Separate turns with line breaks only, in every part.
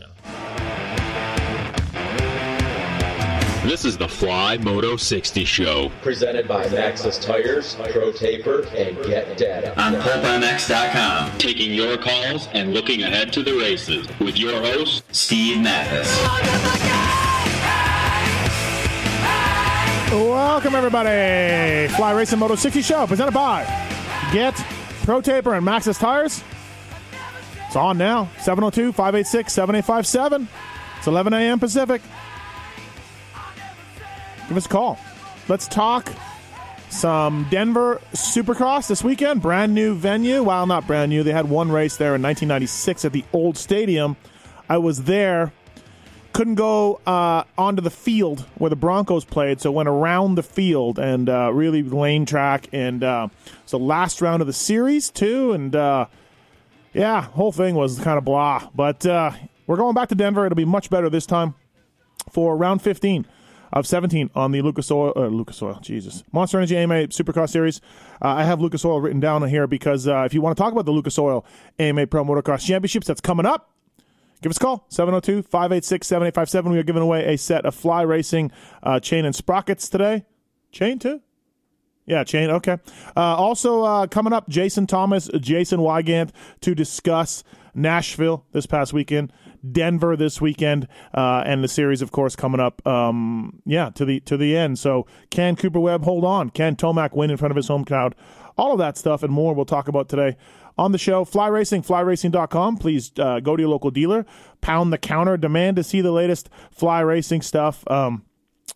Network production.
This is the Fly Moto 60 Show.
presented by Maxxis Tires, Pro Taper, and Get Data.
on PulpMX.com, taking your calls and looking ahead to the races with your host, Steve Matthes.
Welcome, everybody. Fly Racing Moto 60 Show presented by Get Pro Taper and Maxxis Tires. It's on now. 702 586 7857. It's 11 a.m. Pacific. Give us a call. Let's talk some Denver Supercross this weekend. Brand new venue. Well, not brand new. They had one race there in 1996 at the old stadium. I was there couldn't go uh, onto the field where the Broncos played, so went around the field and uh, really lane track. And uh, it's the last round of the series too. And uh, yeah, whole thing was kind of blah. But uh, we're going back to Denver. It'll be much better this time for round 15 of 17 on the Lucas Oil, uh, Lucas Oil, Jesus, Monster Energy AMA Supercross Series. Uh, I have Lucas Oil written down here because uh, if you want to talk about the Lucas Oil AMA Pro Motocross Championships, that's coming up. Give us a call, 702 586 7857. We are giving away a set of fly racing uh, chain and sprockets today. Chain, too? Yeah, chain. Okay. Uh, also uh, coming up, Jason Thomas, Jason Weigandt to discuss Nashville this past weekend, Denver this weekend, uh, and the series, of course, coming up. Um, yeah, to the to the end. So, can Cooper Webb hold on? Can Tomac win in front of his home crowd? All of that stuff and more we'll talk about today on the show. Fly Racing, flyracing.com. Please uh, go to your local dealer, pound the counter, demand to see the latest fly racing stuff. Um,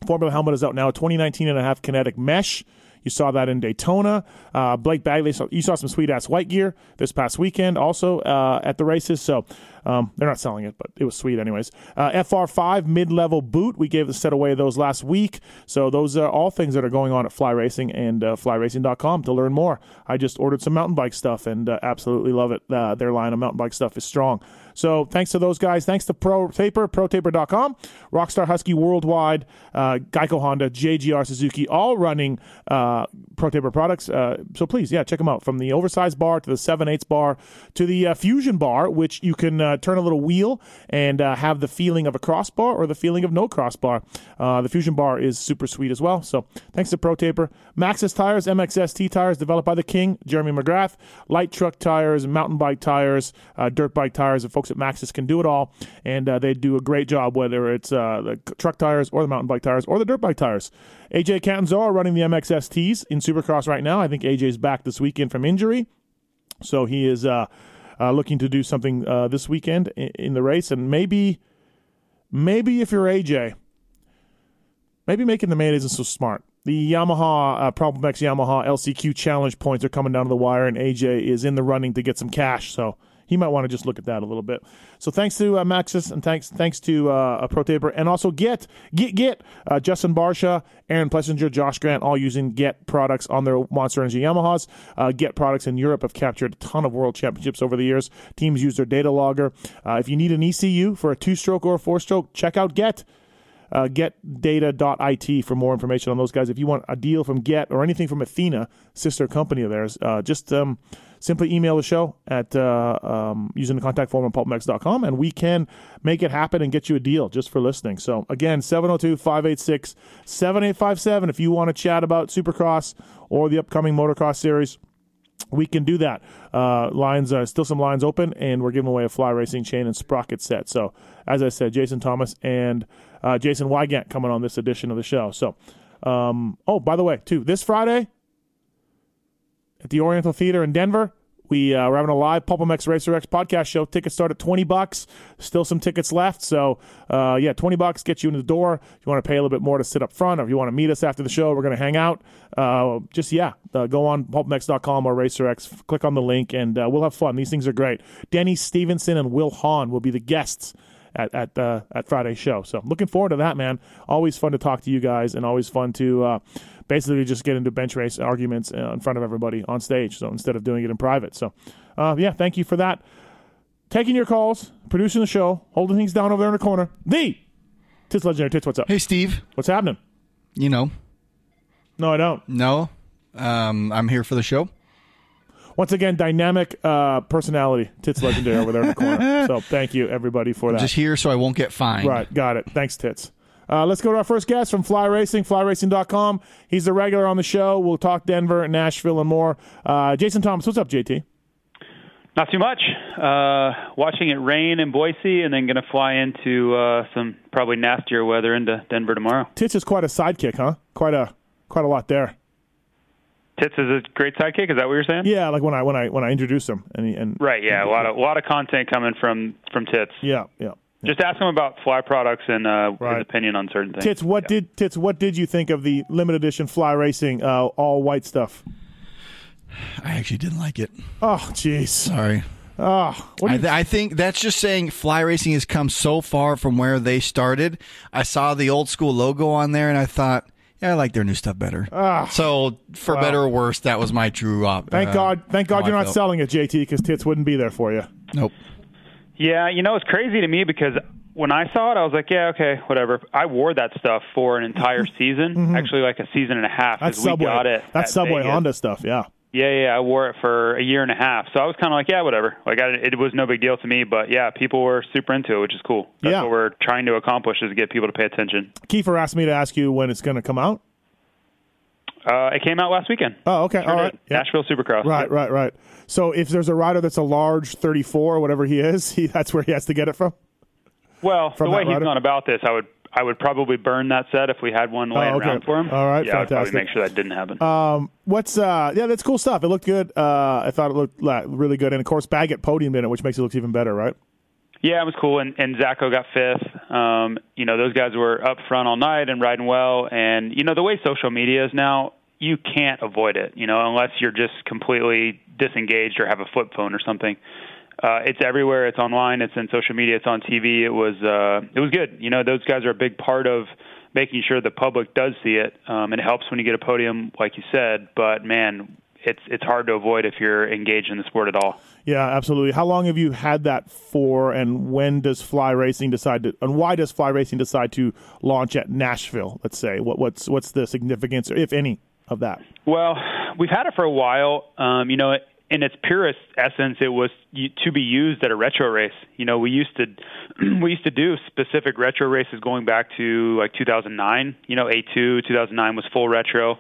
Formula helmet is out now, 2019 and a half kinetic mesh. You saw that in Daytona. Uh, Blake Baggett, you saw some sweet ass white gear this past weekend also uh, at the races. So um, they're not selling it, but it was sweet anyways. Uh, FR5 mid level boot. We gave the set away those last week. So those are all things that are going on at Fly Racing and uh, flyracing.com to learn more. I just ordered some mountain bike stuff and uh, absolutely love it. Uh, their line of mountain bike stuff is strong. So thanks to those guys. Thanks to Pro Taper, ProTaper.com, Rockstar Husky Worldwide, uh, Geico Honda, JGR Suzuki, all running uh, Pro Taper products. Uh, so please, yeah, check them out. From the oversized bar to the 7 8 bar to the uh, Fusion bar, which you can uh, turn a little wheel and uh, have the feeling of a crossbar or the feeling of no crossbar. The Fusion bar is super sweet as well. So thanks to Pro Taper. Maxxis Tires, MXST tires developed by the King, Jeremy McGrath. Light truck tires, mountain bike tires, dirt bike tires. The folks at Maxxis can do it all, and uh, they do a great job, whether it's uh, the truck tires or the mountain bike tires or the dirt bike tires. AJ Catanzaro running the MXSTs in Supercross right now. I think AJ's back this weekend from injury, so he is uh, uh, looking to do something uh, this weekend in, in the race, and maybe, maybe if you're AJ, maybe making the main isn't so smart. The Yamaha uh, Problem X Yamaha LCQ Challenge points are coming down to the wire, and AJ is in the running to get some cash. So he might want to just look at that a little bit. So thanks to uh, Maxxis and thanks thanks to uh, Pro Taper and also Get Get Get uh, Justin Barcia, Aaron Plessinger, Josh Grant, all using Get products on their Monster Energy Yamahas. Uh, Get products in Europe have captured a ton of world championships over the years. Teams use their data logger. Uh, if you need an ECU for a two-stroke or a four-stroke, check out Get uh, getdata.it for more information on those guys. If you want a deal from Get or anything from Athena, sister company of theirs, uh, just um, simply email the show at uh, um, using the contact form on pulpmx.com and we can make it happen and get you a deal just for listening. So, again, 702 586 7857 if you want to chat about Supercross or the upcoming motocross series we can do that. Uh, lines are still some lines open, and we're giving away a fly racing chain and sprocket set. So, as I said, Jason Thomas and uh, Jason Weigandt coming on this edition of the show. So, um, oh, by the way, too, this Friday at the Oriental Theater in Denver, We uh, we're having a live PulpMX Racer X podcast show. Tickets start at twenty bucks. Still some tickets left. So uh, yeah, twenty bucks gets you in the door. If you want to pay a little bit more to sit up front, or if you want to meet us after the show, we're going to hang out. Uh, just yeah, uh, go on pulpmx.com or RacerX. Click on the link, and uh, we'll have fun. These things are great. Denny Stevenson and Will Hahn will be the guests at at uh, at Friday's show. So looking forward to that, man. Always fun to talk to you guys, and always fun to uh, basically just get into bench race arguments uh, in front of everybody on stage. So instead of doing it in private, so uh, yeah, thank you for that. Taking your calls, producing the show, holding things down over there in the corner. The Tits Legendary Tits, what's up?
Hey, Steve.
What's happening?
You know,
No, I don't.
no, um, I'm here for the show.
Once again, dynamic uh, personality, Tits Legendary over there in the corner. So thank you everybody for that.
Just here so I won't get fined.
Right, got it. Thanks, Tits. Uh, let's go to our first guest from Fly Racing, flyracing.com. He's a regular on the show. We'll talk Denver, Nashville, and more. Uh, Jason Thomas, what's up, JT?
Not too much. Uh, watching it rain in Boise, and then going to fly into uh, some probably nastier weather into Denver tomorrow.
Tits is quite a sidekick, huh? Quite a quite a lot there.
Tits is a great sidekick. Is that what you're saying?
Yeah, like when I when I when I introduced him, and he, and
Right. Yeah. A lot of a lot of content coming from from Tits.
yeah, yeah.
Just ask him about fly products and uh,
Right.
his opinion on certain things.
Tits, what did Tits? What did you think of the limited edition Fly Racing uh, all white stuff?
I actually didn't like it.
Oh, jeez.
Sorry.
Oh, what do
I, th- I think that's just saying fly racing has come so far from where they started. I saw the old school logo on there and I thought, yeah, I like their new stuff better. so for
Wow.
better or worse, that was my true op.
thank
uh,
God, thank God you're
I
not
felt.
selling it, JT, because Tits wouldn't be there for you.
Nope.
Yeah, you know, it's crazy to me because when I saw it, I was like, yeah, okay, whatever. I wore that stuff for an entire season, actually like a season and a half.
Mm-hmm. That's
'cause we
Subway.
got it.
That's Subway
Vegas.
Honda stuff. Yeah.
Yeah, yeah, I wore it for a year and a half, so I was kind of like, yeah, whatever. Like, I, it was no big deal to me, but yeah, people were super into it, which is cool. That's
Yeah.
what we're trying to accomplish is get people to pay attention.
Keefer asked me to ask you when it's going to come out.
Uh, it came out last weekend.
Oh, okay.
Sure
All right. Yeah.
Nashville Supercross.
Right, right, right. So if there's a rider that's a large 34 or whatever he is, he, that's where he has to get it from.
Well,
From
the way he's gone about this, I would I would probably burn that set if we had one laying
Oh, okay.
around for him.
All right,
yeah, I'd probably make sure that didn't happen.
Um, what's uh, yeah, that's cool stuff. It looked good. Uh, I thought it looked like, really good, and of course, Baggett podiumed in it, which makes it look even better, right?
Yeah, it was cool, and and Zacho got fifth. Um, you know, those guys were up front all night and riding well. And you know, the way social media is now, you can't avoid it. You know, unless you're just completely disengaged or have a flip phone or something. Uh, it's everywhere. It's online. It's in social media. It's on TV. It was uh, it was good. You know, those guys are a big part of making sure the public does see it. Um, and it helps when you get a podium, like you said. But man, it's it's hard to avoid if you're engaged in the sport at all.
Yeah, absolutely. How long have you had that for, and when does Fly Racing decide to, and why does Fly Racing decide to launch at Nashville? Let's say what what's what's the significance, if any, of that?
Well, we've had it for a while. Um, you know, in its purest essence, it was to be used at a retro race. You know, we used to we used to do specific retro races going back to like 2009. You know, A2 2009 was full retro,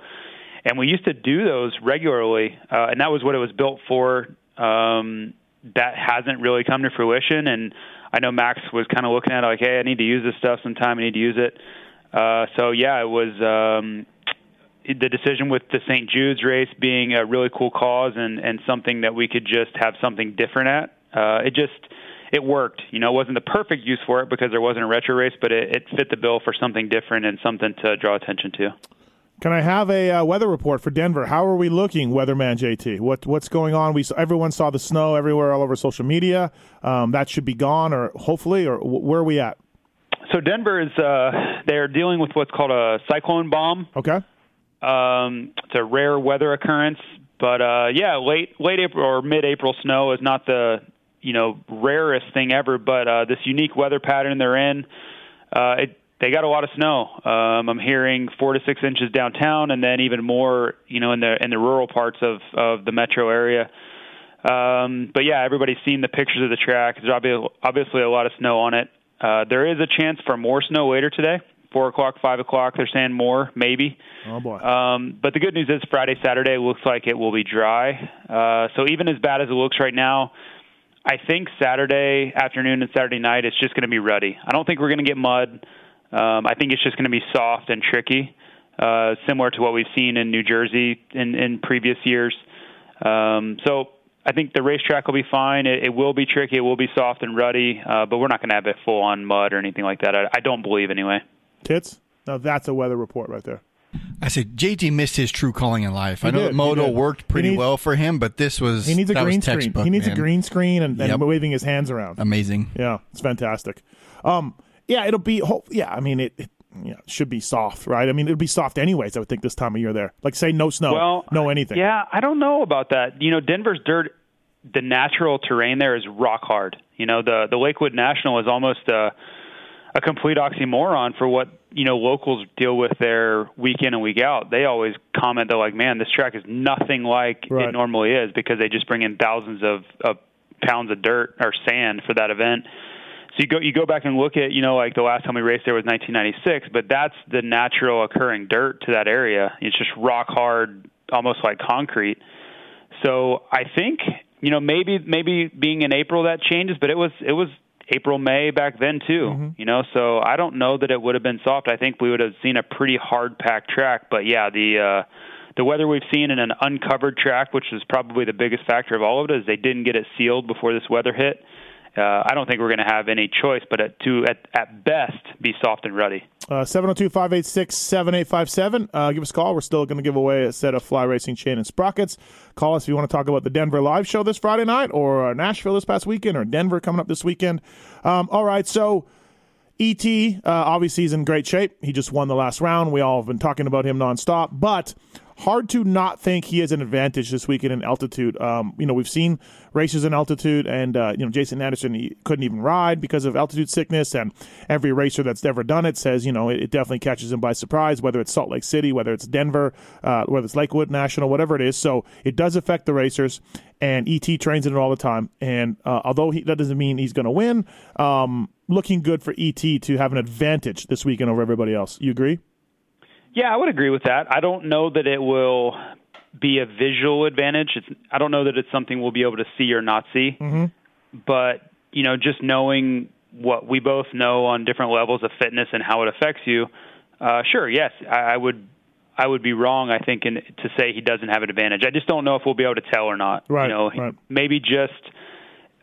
and we used to do those regularly, uh, and that was what it was built for. Um, that hasn't really come to fruition, and I know Max was kind of looking at it like, "Hey, I need to use this stuff sometime. I need to use it." Uh, so yeah, it was. Um, the decision with the St. Jude's race being a really cool cause and and something that we could just have something different at. Uh, it just it worked. You know, it wasn't the perfect use for it because there wasn't a retro race, but it, it fit the bill for something different and something to draw attention to.
Can I have a uh, weather report for Denver? How are we looking, Weatherman JT? What what's going on? We saw, everyone saw the snow everywhere, all over social media. Um, that should be gone, or hopefully, or wh- where are we at?
So Denver is uh, they're dealing with what's called a cyclone bomb.
Okay.
Um, it's a rare weather occurrence, but uh, yeah, late late April or mid April snow is not the you know rarest thing ever. But uh, this unique weather pattern they're in, uh, it, they got a lot of snow. Um, I'm hearing four to six inches downtown, and then even more, you know, in the in the rural parts of of the metro area. Um, but yeah, everybody's seen the pictures of the track. There's obviously a lot of snow on it. Uh, there is a chance for more snow later today, four o'clock, five o'clock. They're saying more, maybe.
Oh boy.
Um, but the good news is Friday, Saturday looks like it will be dry. Uh, so even as bad as it looks right now, I think Saturday afternoon and Saturday night it's just going to be rutty. I don't think we're going to get mud. Um, I think it's just going to be soft and tricky, uh, similar to what we've seen in New Jersey in, in previous years. Um, so I think the racetrack will be fine. It, it will be tricky. It will be soft and rutty, uh, but we're not going to have it full on mud or anything like that. I, I don't believe anyway.
Tits. Now that's a weather report right there.
I said JT missed his true calling in life. I know
did,
that
he
Moto worked pretty
needs-
well for him, but this was
He needs a green screen. He needs
man.
a green screen and, and
Yep.
waving his hands around.
Amazing.
Yeah, it's fantastic. Um, yeah, it'll be. ho- Yeah, I mean it. it yeah, should be soft, right? I mean, it'll be soft anyways. I would think this time of year there. Like, say no snow,
Well,
no anything.
Yeah, I don't know about that. You know, Denver's dirt, the natural terrain there is rock hard. You know, the the Lakewood National is almost a a complete oxymoron for what you know locals deal with there week in and week out. They always comment they're like, "Man, this track is nothing like
Right.
it normally is," because they just bring in thousands of, of pounds of dirt or sand for that event. So you go you go back and look at you know like the last time we raced there was 1996, but that's the natural occurring dirt to that area. It's just rock hard, almost like concrete. So I think you know maybe maybe being in April that changes, but it was it was April May back then too. You know, so I don't know that it would have been soft. I think we would have seen a pretty hard packed track. But yeah, the uh, the weather we've seen in an uncovered track, which is probably the biggest factor of all of it, is they didn't get it sealed before this weather hit. Uh, I don't think we're going to have any choice, but at, to at, at best be soft and rutty.
Uh, 702-586-7857. Uh, give us a call. We're still going to give away a set of fly racing chain and sprockets. Call us if you want to talk about the Denver live show this Friday night or uh, Nashville this past weekend or Denver coming up this weekend. Um, all right, so ET uh, obviously he's in great shape. He just won the last round. We all have been talking about him nonstop, but hard to not think he has an advantage this weekend in altitude. Um, you know, we've seen races in altitude, and uh, you know Jason Anderson couldn't even ride because of altitude sickness. And every racer that's ever done it says, you know, it, it definitely catches him by surprise. Whether it's Salt Lake City, whether it's Denver, uh, whether it's Lakewood National, whatever it is. So it does affect the racers. And ET trains in it all the time. And uh, although he, that doesn't mean he's going to win, um, looking good for ET to have an advantage this weekend over everybody else. You agree?
Yeah, I would agree with that. I don't know that it will be a visual advantage. It's, I don't know that it's something we'll be able to see or not see. Mm-hmm. But you know, just knowing what we both know on different levels of fitness and how it affects you, uh, sure, yes, I, I would. I would be wrong, I think, in, to say he doesn't have an advantage. I just don't know if we'll be able to tell or not.
Right,
You know,
right.
maybe just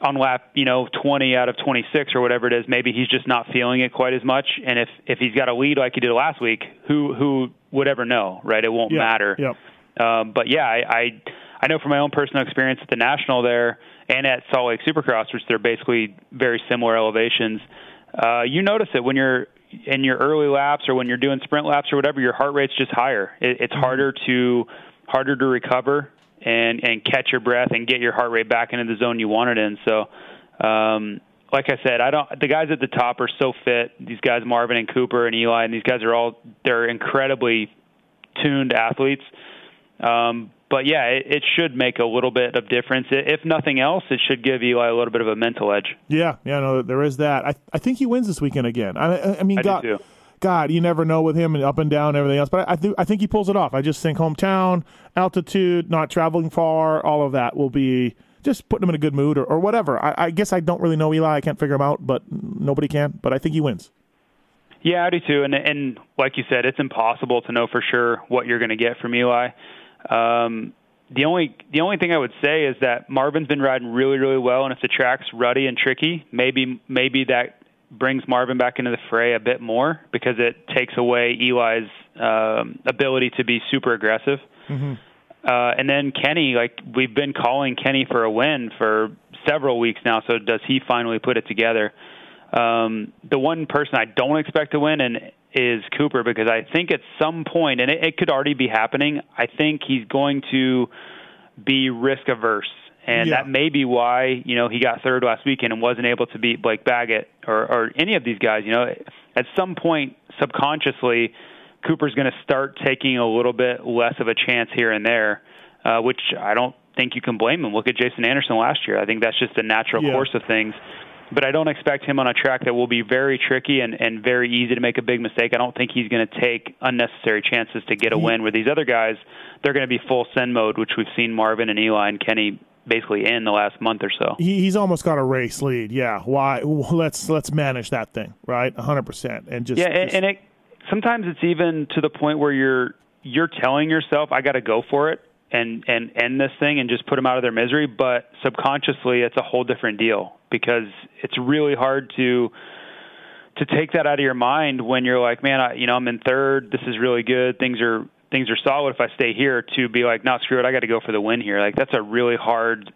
on lap, you know, 20 out of 26 or whatever it is, maybe he's just not feeling it quite as much. And if if he's got a lead like he did last week, who who would ever know, right? It won't matter.
yep.
Um, but yeah, I, I I know from my own personal experience at the national there and at Salt Lake Supercross, which they're basically very similar elevations. Uh, you notice it when you're in your early laps or when you're doing sprint laps or whatever. Your heart rate's just higher. It, it's harder to harder to recover and and catch your breath and get your heart rate back into the zone you want it in. So. Um, like I said, I don't. The guys at the top are so fit. These guys, Marvin and Cooper and Eli, and these guys are all they're incredibly tuned athletes. Um, but yeah, it, it should make a little bit of difference. If nothing else, it should give Eli a little bit of a mental edge.
Yeah, yeah, no, there is that. I I think he wins this weekend again. I I, mean,
I do
God,
too.
God, you never know with him and up and down and everything else. But I I, I think he pulls it off. I just think hometown, altitude, not traveling far, all of that will be just putting him in a good mood or, or whatever. I, I guess I don't really know Eli. I can't figure him out, but nobody can. But I think he wins.
Yeah, I do too. And and like you said, it's impossible to know for sure what you're going to get from Eli. Um, the only the only thing I would say is that Marvin's been riding really really well, and if the track's rutty and tricky, maybe maybe that brings Marvin back into the fray a bit more because it takes away Eli's um, ability to be super aggressive. Uh, and then Kenny, like we've been calling Kenny for a win for several weeks now. So does he finally put it together? Um, the one person I don't expect to win and is Cooper because I think at some point, and it, it could already be happening. I think he's going to be risk averse, and
Yeah.
that may be why you know he got third last weekend and wasn't able to beat Blake Baggett or, or any of these guys. You know, at some point subconsciously, Cooper's going to start taking a little bit less of a chance here and there, uh, which I don't think you can blame him. Look at Jason Anderson last year. I think that's just the natural
Yeah.
course of things. But I don't expect him on a track that will be very tricky and, and very easy to make a big mistake. I don't think he's going to take unnecessary chances to get a win. Where these other guys, they're going to be full send mode, which we've seen Marvin and Eli and Kenny basically in the last month or so.
He, he's almost got a race lead. Yeah. Why? Let's let's manage that thing, right? hundred percent, and just
Yeah, and,
just-
and it sometimes it's even to the point where you're you're telling yourself I got to go for it, and and end this thing and just put them out of their misery. But subconsciously, it's a whole different deal because it's really hard to to take that out of your mind when you're like, man, I, you know, I'm in third. This is really good. Things are things are solid. If I stay here, to be like, no, screw it. I got to go for the win here. Like that's a really hard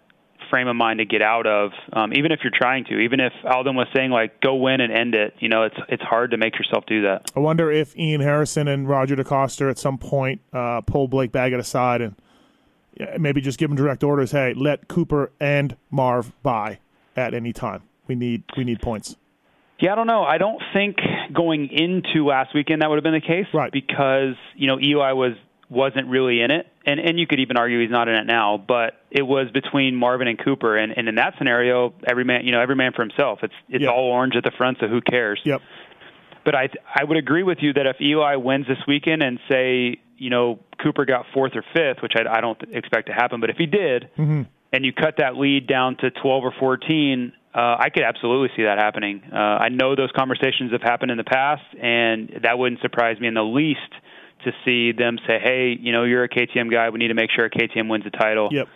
frame of mind to get out of, um, even if you're trying to. Even if Aldon was saying like, go win and end it. You know, it's it's hard to make yourself do that.
I wonder if Ian Harrison and Roger DeCoster at some point uh, pull Blake Baggett aside and maybe just give him direct orders. Hey, let Cooper and Marv by at any time. We need we need points.
Yeah, I don't know. I don't think going into last weekend that would have been the case,
right?
Because you know Eli was wasn't really in it, and and you could even argue he's not in it now. But it was between Marvin and Cooper, and, and in that scenario, every man you know every man for himself. It's it's
Yep.
all orange at the front, so who cares?
Yep.
But I I would agree with you that if Eli wins this weekend and say you know Cooper got fourth or fifth, which I, I don't expect to happen, but if he did,
Mm-hmm.
and you cut that lead down to 12 or 14, uh, I could absolutely see that happening. Uh, I know those conversations have happened in the past, and that wouldn't surprise me in the least to see them say, "Hey, you know, you're a KTM guy. We need to make sure KTM wins the title."
Yep.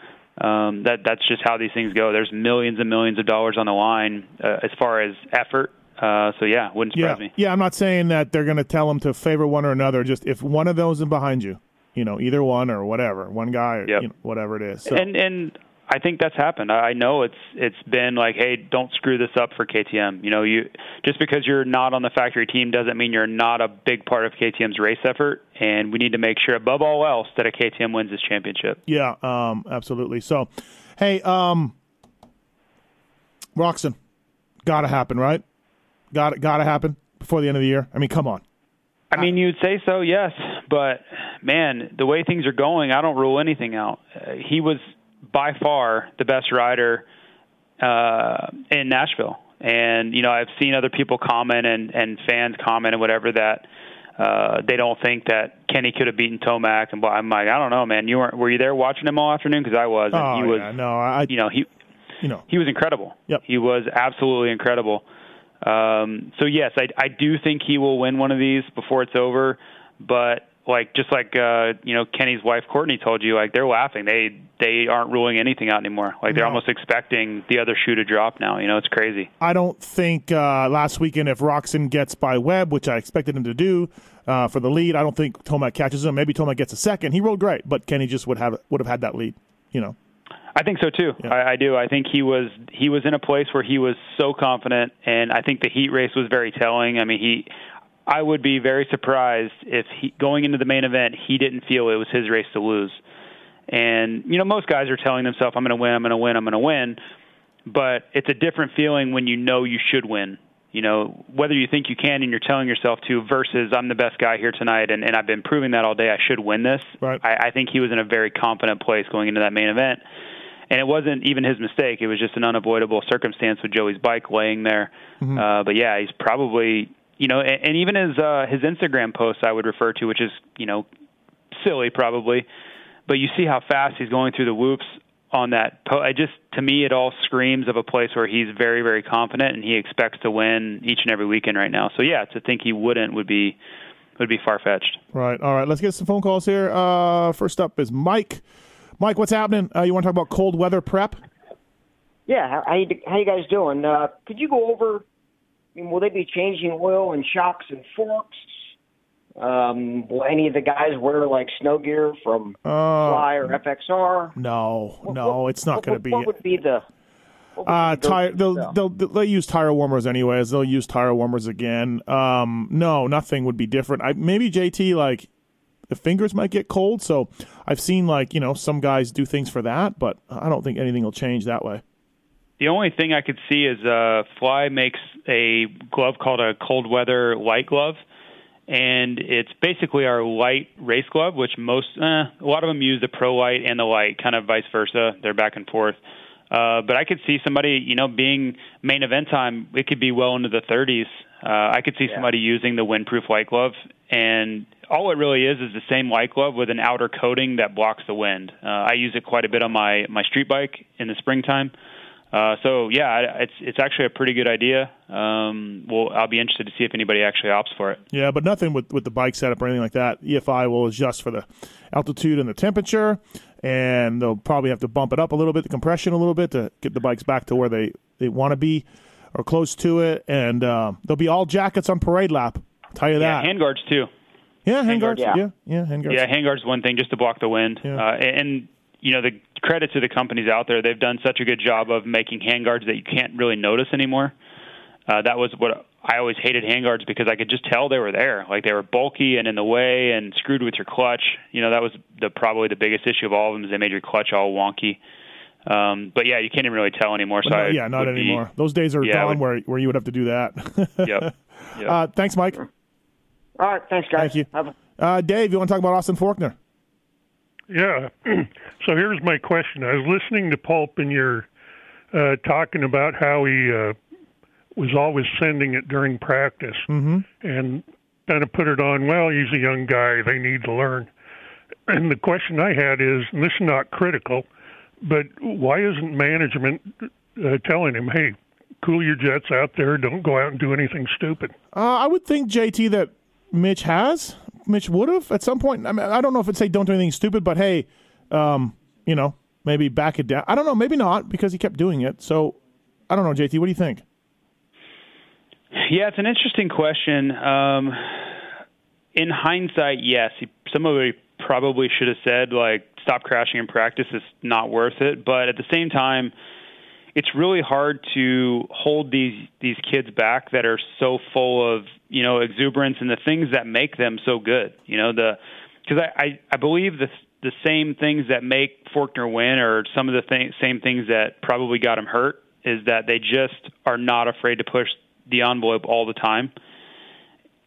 Um, that that's just how these things go. There's millions and millions of dollars on the line uh, as far as effort. Uh, so yeah, wouldn't surprise
Yeah,
me.
yeah. I'm not saying that they're going to tell them to favor one or another. Just if one of those is behind you, you know, either one or whatever, one guy or
Yep.
you know, whatever it is. So,
And and I think that's happened. I know it's it's been like, hey, don't screw this up for KTM. You know, you just because you're not on the factory team doesn't mean you're not a big part of KTM's race effort. And we need to make sure, above all else, that a KTM wins this championship.
yeah, um, absolutely. So, hey, um, Roczen, gotta happen, right? Got gotta happen before the end of the year. I mean, come on.
I mean, you'd say so, yes, but man, the way things are going, I don't rule anything out. Uh, he was by far the best rider uh, in Nashville, and you know, I've seen other people comment and and fans comment and whatever that uh, they don't think that Kenny could have beaten Tomac, and blah. I'm like, I don't know, man. You weren't were you there watching him all afternoon? Because I was, and
Oh,
he was,
yeah, no, I,
you know, he
you know,
he was incredible.
Yep.
He was absolutely incredible. Um, so yes, I, I do think he will win one of these before it's over. But like just like uh, you know Kenny's wife Courtney told you, like they're laughing. They they aren't ruling anything out anymore. Like they're
No.
almost expecting the other shoe to drop now. You know, it's crazy.
I don't think uh, last weekend if Roczen gets by Webb, which I expected him to do uh, for the lead, I don't think Tomac catches him. Maybe Tomac gets a second. He rode great, but Kenny just would have would have had that lead. You know.
I think so too. I, I do. I think he was he was in a place where he was so confident, and I think the heat race was very telling. I mean, he. I would be very surprised if he going into the main event he didn't feel it was his race to lose. And you know, most guys are telling themselves, "I'm going to win. I'm going to win. I'm going to win." But it's a different feeling when you know you should win. You know, whether you think you can and you're telling yourself to versus I'm the best guy here tonight and, and I've been proving that all day I should win this.
Right.
I, I think he was in a very confident place going into that main event and it wasn't even his mistake. It was just an unavoidable circumstance with Joey's bike laying there. Uh, but yeah, he's probably you know, and, and even his uh, his Instagram posts I would refer to, which is you know silly probably, but you see how fast he's going through the whoops on that. Po- I just to me it all screams of a place where he's very very confident and he expects to win each and every weekend right now. So yeah, to think he wouldn't would be would be far fetched.
Right. All right. Let's get some phone calls here. Uh, first up is Mike. Mike, what's happening? Uh, you want to talk about cold weather prep?
Yeah, how, how you how you guys doing? Uh, could you go over? I mean, will they be changing oil and shocks and forks? Um, will any of the guys wear like snow gear from
Uh,
Fly or FXR?
No, no, it's not going to be.
What would be the? would
Uh,
be
tire.
go-to
They'll, they'll they'll use tire warmers anyways. They'll use tire warmers again. Um, no, nothing would be different. I maybe JT like the fingers might get cold, so I've seen like you know some guys do things for that, but I don't think anything will change that way.
The only thing I could see is uh, Fly makes a glove called a cold weather light glove, and it's basically our light race glove, which most eh, a lot of them use the pro light and the light, kind of vice versa. They're back and forth. Uh, but I could see somebody, you know, being main event time. It could be well into the 30s. Uh, I could see somebody using the windproof light glove, and all it really is is the same light glove with an outer coating that blocks the wind. Uh, I use it quite a bit on my my street bike in the springtime. Uh, so yeah, it's it's actually a pretty good idea. Um, well, I'll be interested to see if anybody actually opts for it.
Yeah, but nothing with, with the bike setup or anything like that. EFI will adjust for the altitude and the temperature, and they'll probably have to bump it up a little bit, the compression a little bit to get the bikes back to where they, they want to be or close to it. And uh, there'll be all jackets on parade lap. I'll tell you that.
Yeah,
that.
handguards too.
yeah, handguards.
yeah.
Yeah, yeah, handguards.
Yeah, handguards one thing just to block the wind.
Yeah.
Uh, and, and you know the credit to the companies out there, they've done such a good job of making handguards that you can't really notice anymore. Uh, that was what I always hated handguards because I could just tell they were there. Like they were bulky and in the way and screwed with your clutch. You know that was the probably the biggest issue of all of them is they made your clutch all wonky. Um, but yeah, you can't even really tell anymore.
But
So
no, yeah, not
would be-
anymore. Those days are
Yeah,
gone
would-
where, where you would have to do that.
Yep. Yep.
uh, thanks, Mike.
All right, thanks, guys.
Thank you.
Have a-
Uh, Dave, you want to talk about Austin Forkner?
Yeah. so here's my question. I was listening to Pulp and you're uh, talking about how he uh, was always sending it during practice
Mm-hmm.
and kind of put it on, well, he's a young guy. They need to learn. And the question I had is, and this is not critical, but why isn't management uh, telling him, hey, cool your jets out there. Don't go out and do anything stupid.
Uh, I would think JT that Mitch has. Mitch would have at some point. I mean, I don't know if it'd say don't do anything stupid, but hey, um, you know, maybe back it down. I don't know, maybe not because he kept doing it. So I don't know, JT. What do you think?
Yeah, it's an interesting question. Um, in hindsight, yes, he, somebody probably should have said like, "Stop crashing in practice; it's not worth it." But at the same time, it's really hard to hold these these kids back that are so full of you know exuberance and the things that make them so good. You know the because I, I I believe the the same things that make Forkner win are some of the th- same things that probably got him hurt is that they just are not afraid to push the envelope all the time.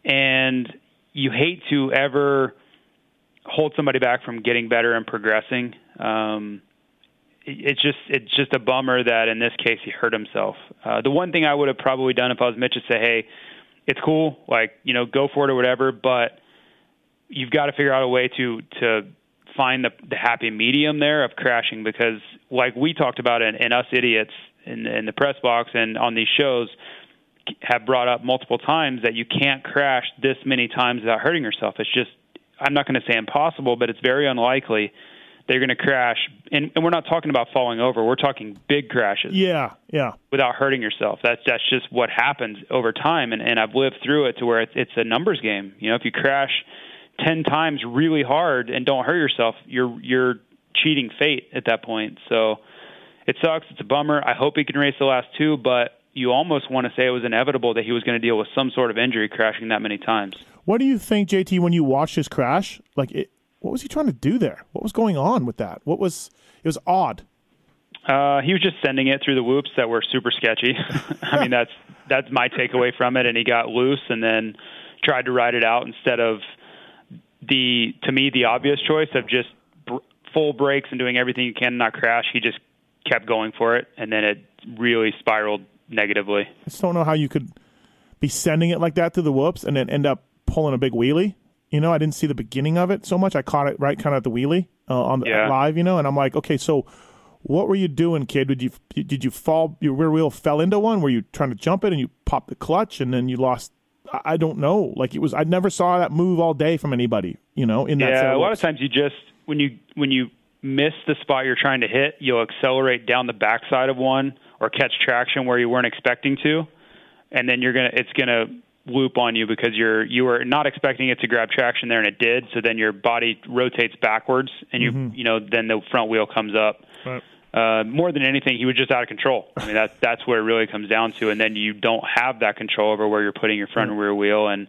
And you hate to ever hold somebody back from getting better and progressing. Um, it's just it's just a bummer that in this case he hurt himself. Uh, the one thing I would have probably done if I was Mitch is say, hey, it's cool, like you know, go for it or whatever, but you've got to figure out a way to to find the, the happy medium there of crashing because like we talked about in, in us idiots in, in the press box and on these shows have brought up multiple times that you can't crash this many times without hurting yourself it's just i'm not going to say impossible but it's very unlikely they're going to crash and, and we're not talking about falling over we're talking big crashes
Yeah, yeah.
without hurting yourself. That's that's just what happens over time, and and I've lived through it to where it's, it's a numbers game. You know, if you crash ten times really hard and don't hurt yourself, you're you're cheating fate at that point. So it sucks. It's a bummer. I hope he can race the last two, but you almost want to say it was inevitable that he was going to deal with some sort of injury crashing that many times.
What do you think, JT, when you watched his crash? Like, it, what was he trying to do there? What was going on with that? What was it was odd.
Uh, he was just sending it through the whoops that were super sketchy. I mean, that's that's my takeaway from it. And he got loose and then tried to ride it out instead of the to me the obvious choice of just br- full brakes and doing everything you can to not crash. He just kept going for it, and then it really spiraled negatively.
I just don't know how you could be sending it like that to the whoops and then end up pulling a big wheelie. You know, I didn't see the beginning of it so much. I caught it right kind of at the wheelie uh, on the
Yeah.
live, you know, and I'm like, okay, so what were you doing, kid? Did you did you fall? Your rear wheel fell into one? Were you trying to jump it and you popped the clutch and then you lost? I, I don't know. Like it was, I never saw that move all day from anybody. You know, in that
Yeah, a lot of times you just when you when you miss the spot you're trying to hit, you'll accelerate down the backside of one or catch traction where you weren't expecting to, and then you're gonna it's gonna loop on you because you're you were not expecting it to grab traction there and it did. So then your body rotates backwards and you you know then the front wheel comes up.
Right.
Uh, more than anything, he was just out of control. I mean, that's that's where it really comes down to. And then you don't have that control over where you're putting your front and rear wheel. And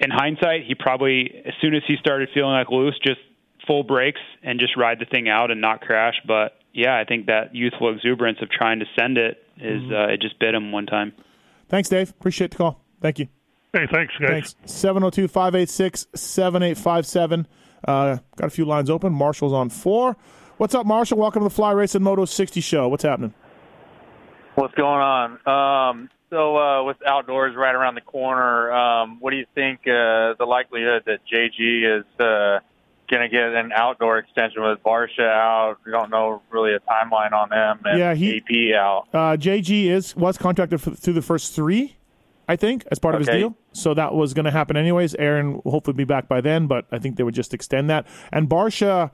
in hindsight, he probably, as soon as he started feeling like loose, just full brakes and just ride the thing out and not crash. But yeah, I think that youthful exuberance of trying to send it is uh, it just bit him one time.
Thanks, Dave. Appreciate the call. Thank you.
Hey, thanks, guys.
Thanks. 702 586 7857. Uh, Got a few lines open. Marshall's on four. What's up, Marshall? Welcome to the Fly Racing Moto 60 show. What's happening?
What's going on? Um, so uh, with outdoors right around the corner, um, what do you think uh, the likelihood that JG is uh, going to get an outdoor extension with Barcia out. We don't know really a timeline on them. And
Yeah, he-
AP out.
Uh, JG is was contracted f- through the first three, I think, as part of his deal. So that was going to happen anyways. Aaron will hopefully be back by then, but I think they would just extend that. And Barcia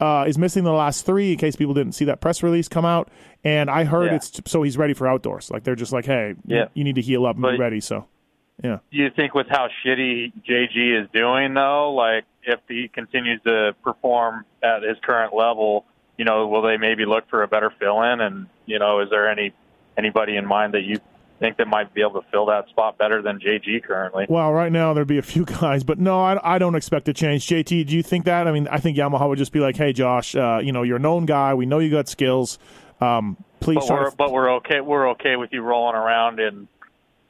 uh, is missing the last three in case people didn't see that press release come out. And I heard
Yeah.
it's so he's ready for outdoors. Like they're just like, hey, you-
Yeah.
you need to heal up and be ready. So, yeah.
Do you think with how shitty JG is doing, though, like if he continues to perform at his current level, you know, will they maybe look for a better fill-in? And you know, is there any anybody in mind that you think that might be able to fill that spot better than JG currently?
Well, right now there'd be a few guys, but no, I, I don't expect to change. JT, do you think that? I mean, I think Yamaha would just be like, "Hey, Josh, uh, you know, you're a known guy. We know you got skills. Um, please
But we're
to
but we're okay. We're okay with you rolling around in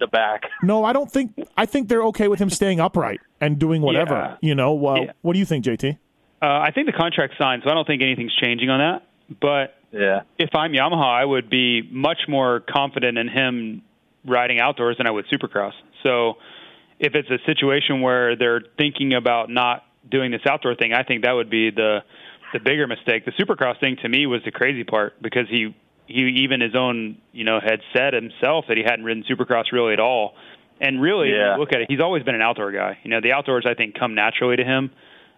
the back.
No, I don't think. I think they're okay with him staying upright and doing whatever.
Yeah.
You know. Well,
Yeah.
what do you think, JT?
Uh, I think the contract's signed, so I don't think anything's changing on that. But
Yeah.
if I'm Yamaha, I would be much more confident in him riding outdoors than I would Supercross. So if it's a situation where they're thinking about not doing this outdoor thing, I think that would be the the bigger mistake. The Supercross thing to me was the crazy part because he he even his own you know had said himself that he hadn't ridden Supercross really at all. And really,
Yeah.
look at it, he's always been an outdoor guy. You know, the outdoors I think come naturally to him.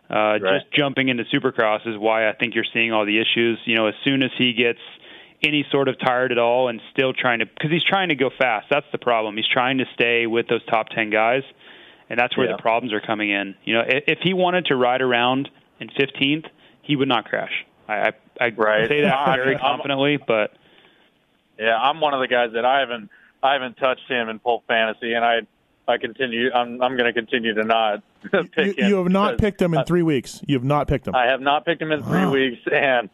Uh,
Right.
Just jumping into Supercross is why I think you're seeing all the issues. You know, as soon as he gets any sort of tired at all and still trying to, because he's trying to go fast. That's the problem. He's trying to stay with those top ten guys, and that's where
Yeah.
the problems are coming in. You know, i- if he wanted to ride around in 15th, he would not crash. I I, I
Right.
say that very confidently, but
Yeah, I'm one of the guys that I haven't I haven't touched him in Pulp Fantasy, and I I continue. I'm I'm going to continue to not pick
You,
him.
you have not picked him in three weeks. You have not picked him.
I have not picked him in three
Wow.
weeks, and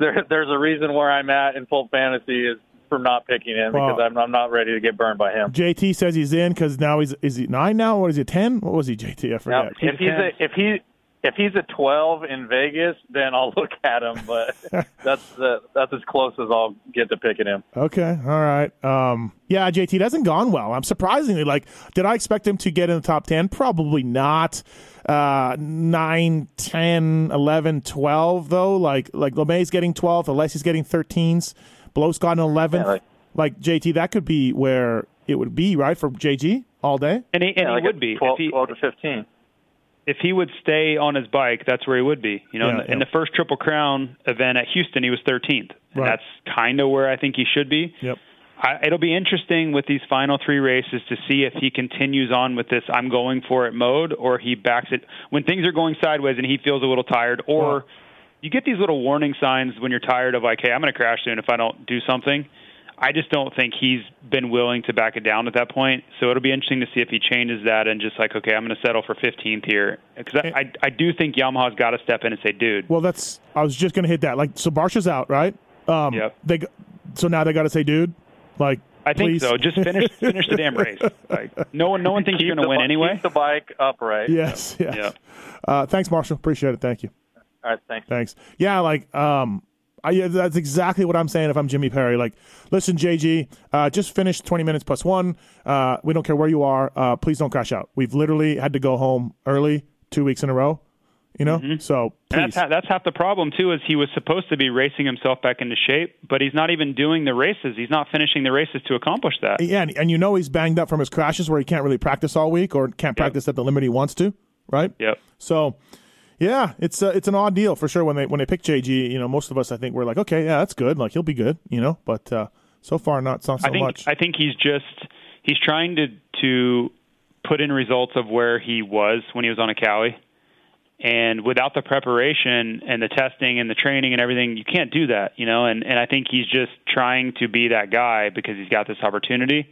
there there's a reason where I'm at in full Fantasy is from not picking him
Well-
because I'm I'm not ready to get burned by him.
JT says he's in because now he's is he nine now? What is he ten? What was he? JT? I
Now,
forget.
if he's a, if he if he's a 12 in Vegas, then I'll look at him. But that's the, that's as close as I'll get to picking him.
Okay, all right. Um, yeah, JT hasn't gone well. I'm surprisingly like, did I expect him to get in the top 10? Probably not. Uh, 9, 10, 11, 12, though. Like, like LeMay's getting 12th, Alessi's getting 13s, Blow's got an 11th.
Yeah,
like,
like-
JT, that could be where it would be, right, for JG all day?
and he, and
Yeah,
he
like
would be
12,
if he
12 to 15.
if he would stay on his bike, that's where he would be. You know, in,
Yeah,
the,
yeah.
in the first Triple Crown event at Houston, he was 13th, and
Right.
that's kind of where I think he should be.
Yep.
I, it'll be interesting with these final three races to see if he continues on with this "I'm going for it" mode, or he backs it when things are going sideways and he feels a little tired, or you get these little warning signs when you're tired of like, "Hey, I'm going to crash soon if I don't do something." I just don't think he's been willing to back it down at that point. So it'll be interesting to see if he changes that and just like, okay, I'm going to settle for 15th here because I, I I do think Yamaha's got to step in and say, dude,
Well, that's, I was just going to hit that. Like, so Barcia's out, right? Um,
Yep.
They, g- so now they got to say, dude, like,
I think
please.
so. Just finish finish the damn race. Like no one no one thinks
Keep
you're going to win
bi-
anyway.
Keep the bike upright.
Yes, yes.
Yeah.
Uh, thanks, Marshall. Appreciate it. Thank you.
All right, thanks.
Thanks. Yeah, like um, I, yeah, that's exactly what I'm saying. If I'm Jimmy Perry, like, listen, JG, uh, just finish 20 minutes plus one. Uh, we don't care where you are. Uh, please don't crash out. We've literally had to go home early two weeks in a row. You know, so
And
please.
that's ha- that's half the problem too. Is he was supposed to be racing himself back into shape, but he's not even doing the races. He's not finishing the races to accomplish that.
yeah, and, and you know he's banged up from his crashes where he can't really practice all week or can't practice at the limit he wants to, right?
Yep.
So, yeah, it's uh, it's an odd deal for sure. When they when they pick JG, you know, most of us I think we're like, okay, yeah, that's good. Like he'll be good, you know. But uh, so far, not so, so
I think
much.
I think he's just he's trying to to put in results of where he was when he was on a Kawi. And without the preparation and the testing and the training and everything, you can't do that, you know. And and I think he's just trying to be that guy because he's got this opportunity.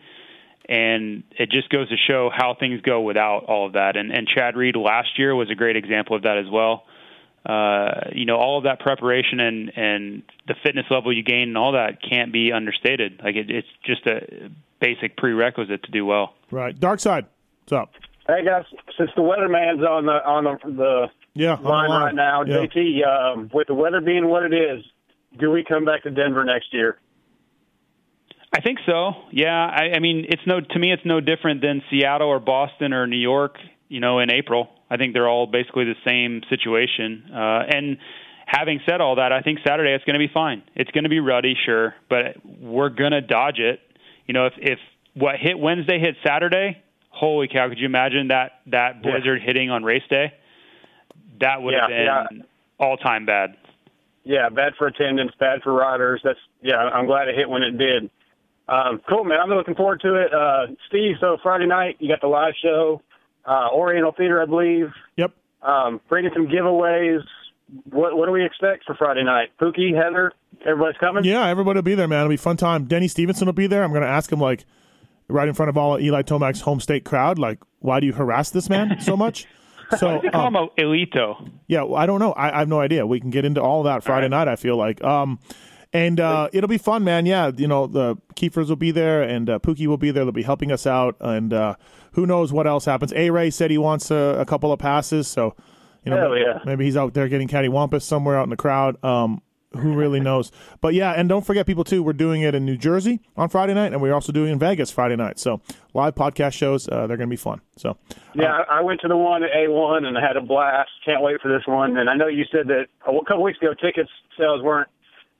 And it just goes to show how things go without all of that. And and Chad Reed last year was a great example of that as well. Uh, you know, all of that preparation and and the fitness level you gain and all that can't be understated. Like it, it's just a basic prerequisite to do well.
right, dark side. What's up?
Hey guys, since the weatherman's on the on the, the
Yeah, on the
line
line.
right now,
Yeah.
JT, um, with the weather being what it is, do we come back to Denver next year?
I think so. Yeah, I, I mean, it's no to me, it's no different than Seattle or Boston or New York. You know, in April. I think they're all basically the same situation. Uh, and having said all that, I think Saturday it's going to be fine. It's going to be rutty, sure, but we're going to dodge it. You know, if if what hit Wednesday hit Saturday, holy cow! Could you imagine that that
Yeah.
blizzard hitting on race day? That would have
Yeah,
been all time bad.
Yeah, bad for attendance, bad for riders. That's yeah. I'm glad it hit when it did. Um, cool, man. I'm looking forward to it. Uh, Steve, so Friday night you got the live show, uh, Oriental Theater, I believe.
Yep.
Um, bringing some giveaways. What what do we expect for Friday night? Pookie, Heather, everybody's coming.
Yeah, everybody will be there, man. It'll be a fun time. Denny Stevenson will be there. I'm going to ask him, like, right in front of all of Eli Tomac's home state crowd, like, why do you harass this man so much? So,
They call
um,
him Elito.
yeah, well, I don't know. I, I have no idea. We can get into all that Friday night. I feel like, um, and uh, it'll be fun, man. Yeah, you know the Keefers will be there, and uh, Pookie will be there. They'll be helping us out, and uh, who knows what else happens. A Ray said he wants a, a couple of passes, so you know
yeah.
maybe he's out there getting cattywampus somewhere out in the crowd. Um, who really knows? But yeah, and don't forget, people too. We're doing it in New Jersey on Friday night, and we're also doing it in Vegas Friday night. So live podcast shows. Uh, they're going to be fun. So
Yeah, I I went to the one at A1 and I had a blast. Can't wait for this one. And I know you said that a couple weeks ago tickets sales weren't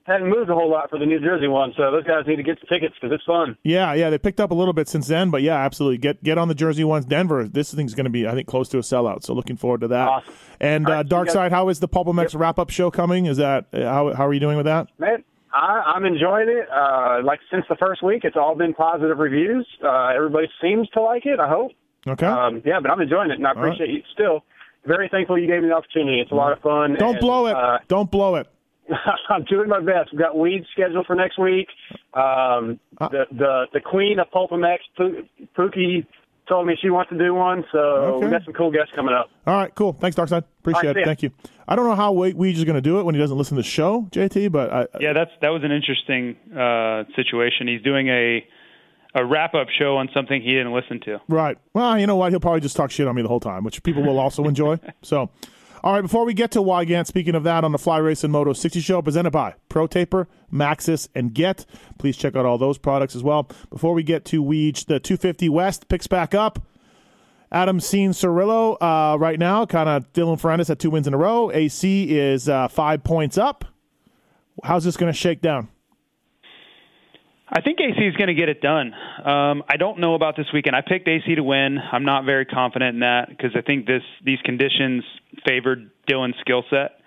hadn't moved a whole lot for the New Jersey one, so those guys need to get the tickets because it's fun.
Yeah, yeah, they picked up a little bit since then, but yeah, absolutely. Get get on the Jersey ones. Denver, this thing's going to be, I think, close to a sellout. So looking forward to that.
Awesome.
And
All
uh, Dark Side, how is the PulpMX wrap up show coming? Is that uh, how how are you doing with that?
Man, I, I'm enjoying it. Uh, like since the first week, it's all been positive reviews. Uh, everybody seems to like it. I hope.
Okay.
Um, yeah, but I'm enjoying it, and I
All right.
appreciate you. Still, very thankful you gave me the opportunity. It's a lot of fun.
Don't
and,
blow it.
Uh,
Don't blow it.
I'm doing my best. We've got weeds scheduled for next week. Um,
Uh.
the the the queen of PulpMX, Poo- Pookie, told me she wants to do one, so
Okay.
we got some cool guests coming up.
All right, cool. Thanks, Dark Side. Appreciate
All right, see
it. Thank you. I don't know how Wade Weege is going to do it when he doesn't listen to the show, JT, but I,
Yeah, that's that was an interesting uh, situation. He's doing a a wrap up show on something he didn't listen to.
Right. Well, you know what? He'll probably just talk shit on me the whole time, which people will also enjoy. So, all right, before we get to Weigandt, speaking of that, on the Fly Racing Moto 60 show presented by Pro Taper, Maxxis, and Get. Please check out all those products as well. Before we get to Weege, the 250 West picks back up. Adam Cianciarulo uh, right now, kind of Dylan Ferrandis at two wins in a row. AC is uh, five points up. How's this going to shake down?
I think AC is going to get it done. Um, I don't know about this weekend. I picked AC to win. I'm not very confident in that because I think this these conditions favored Dylan's skill set.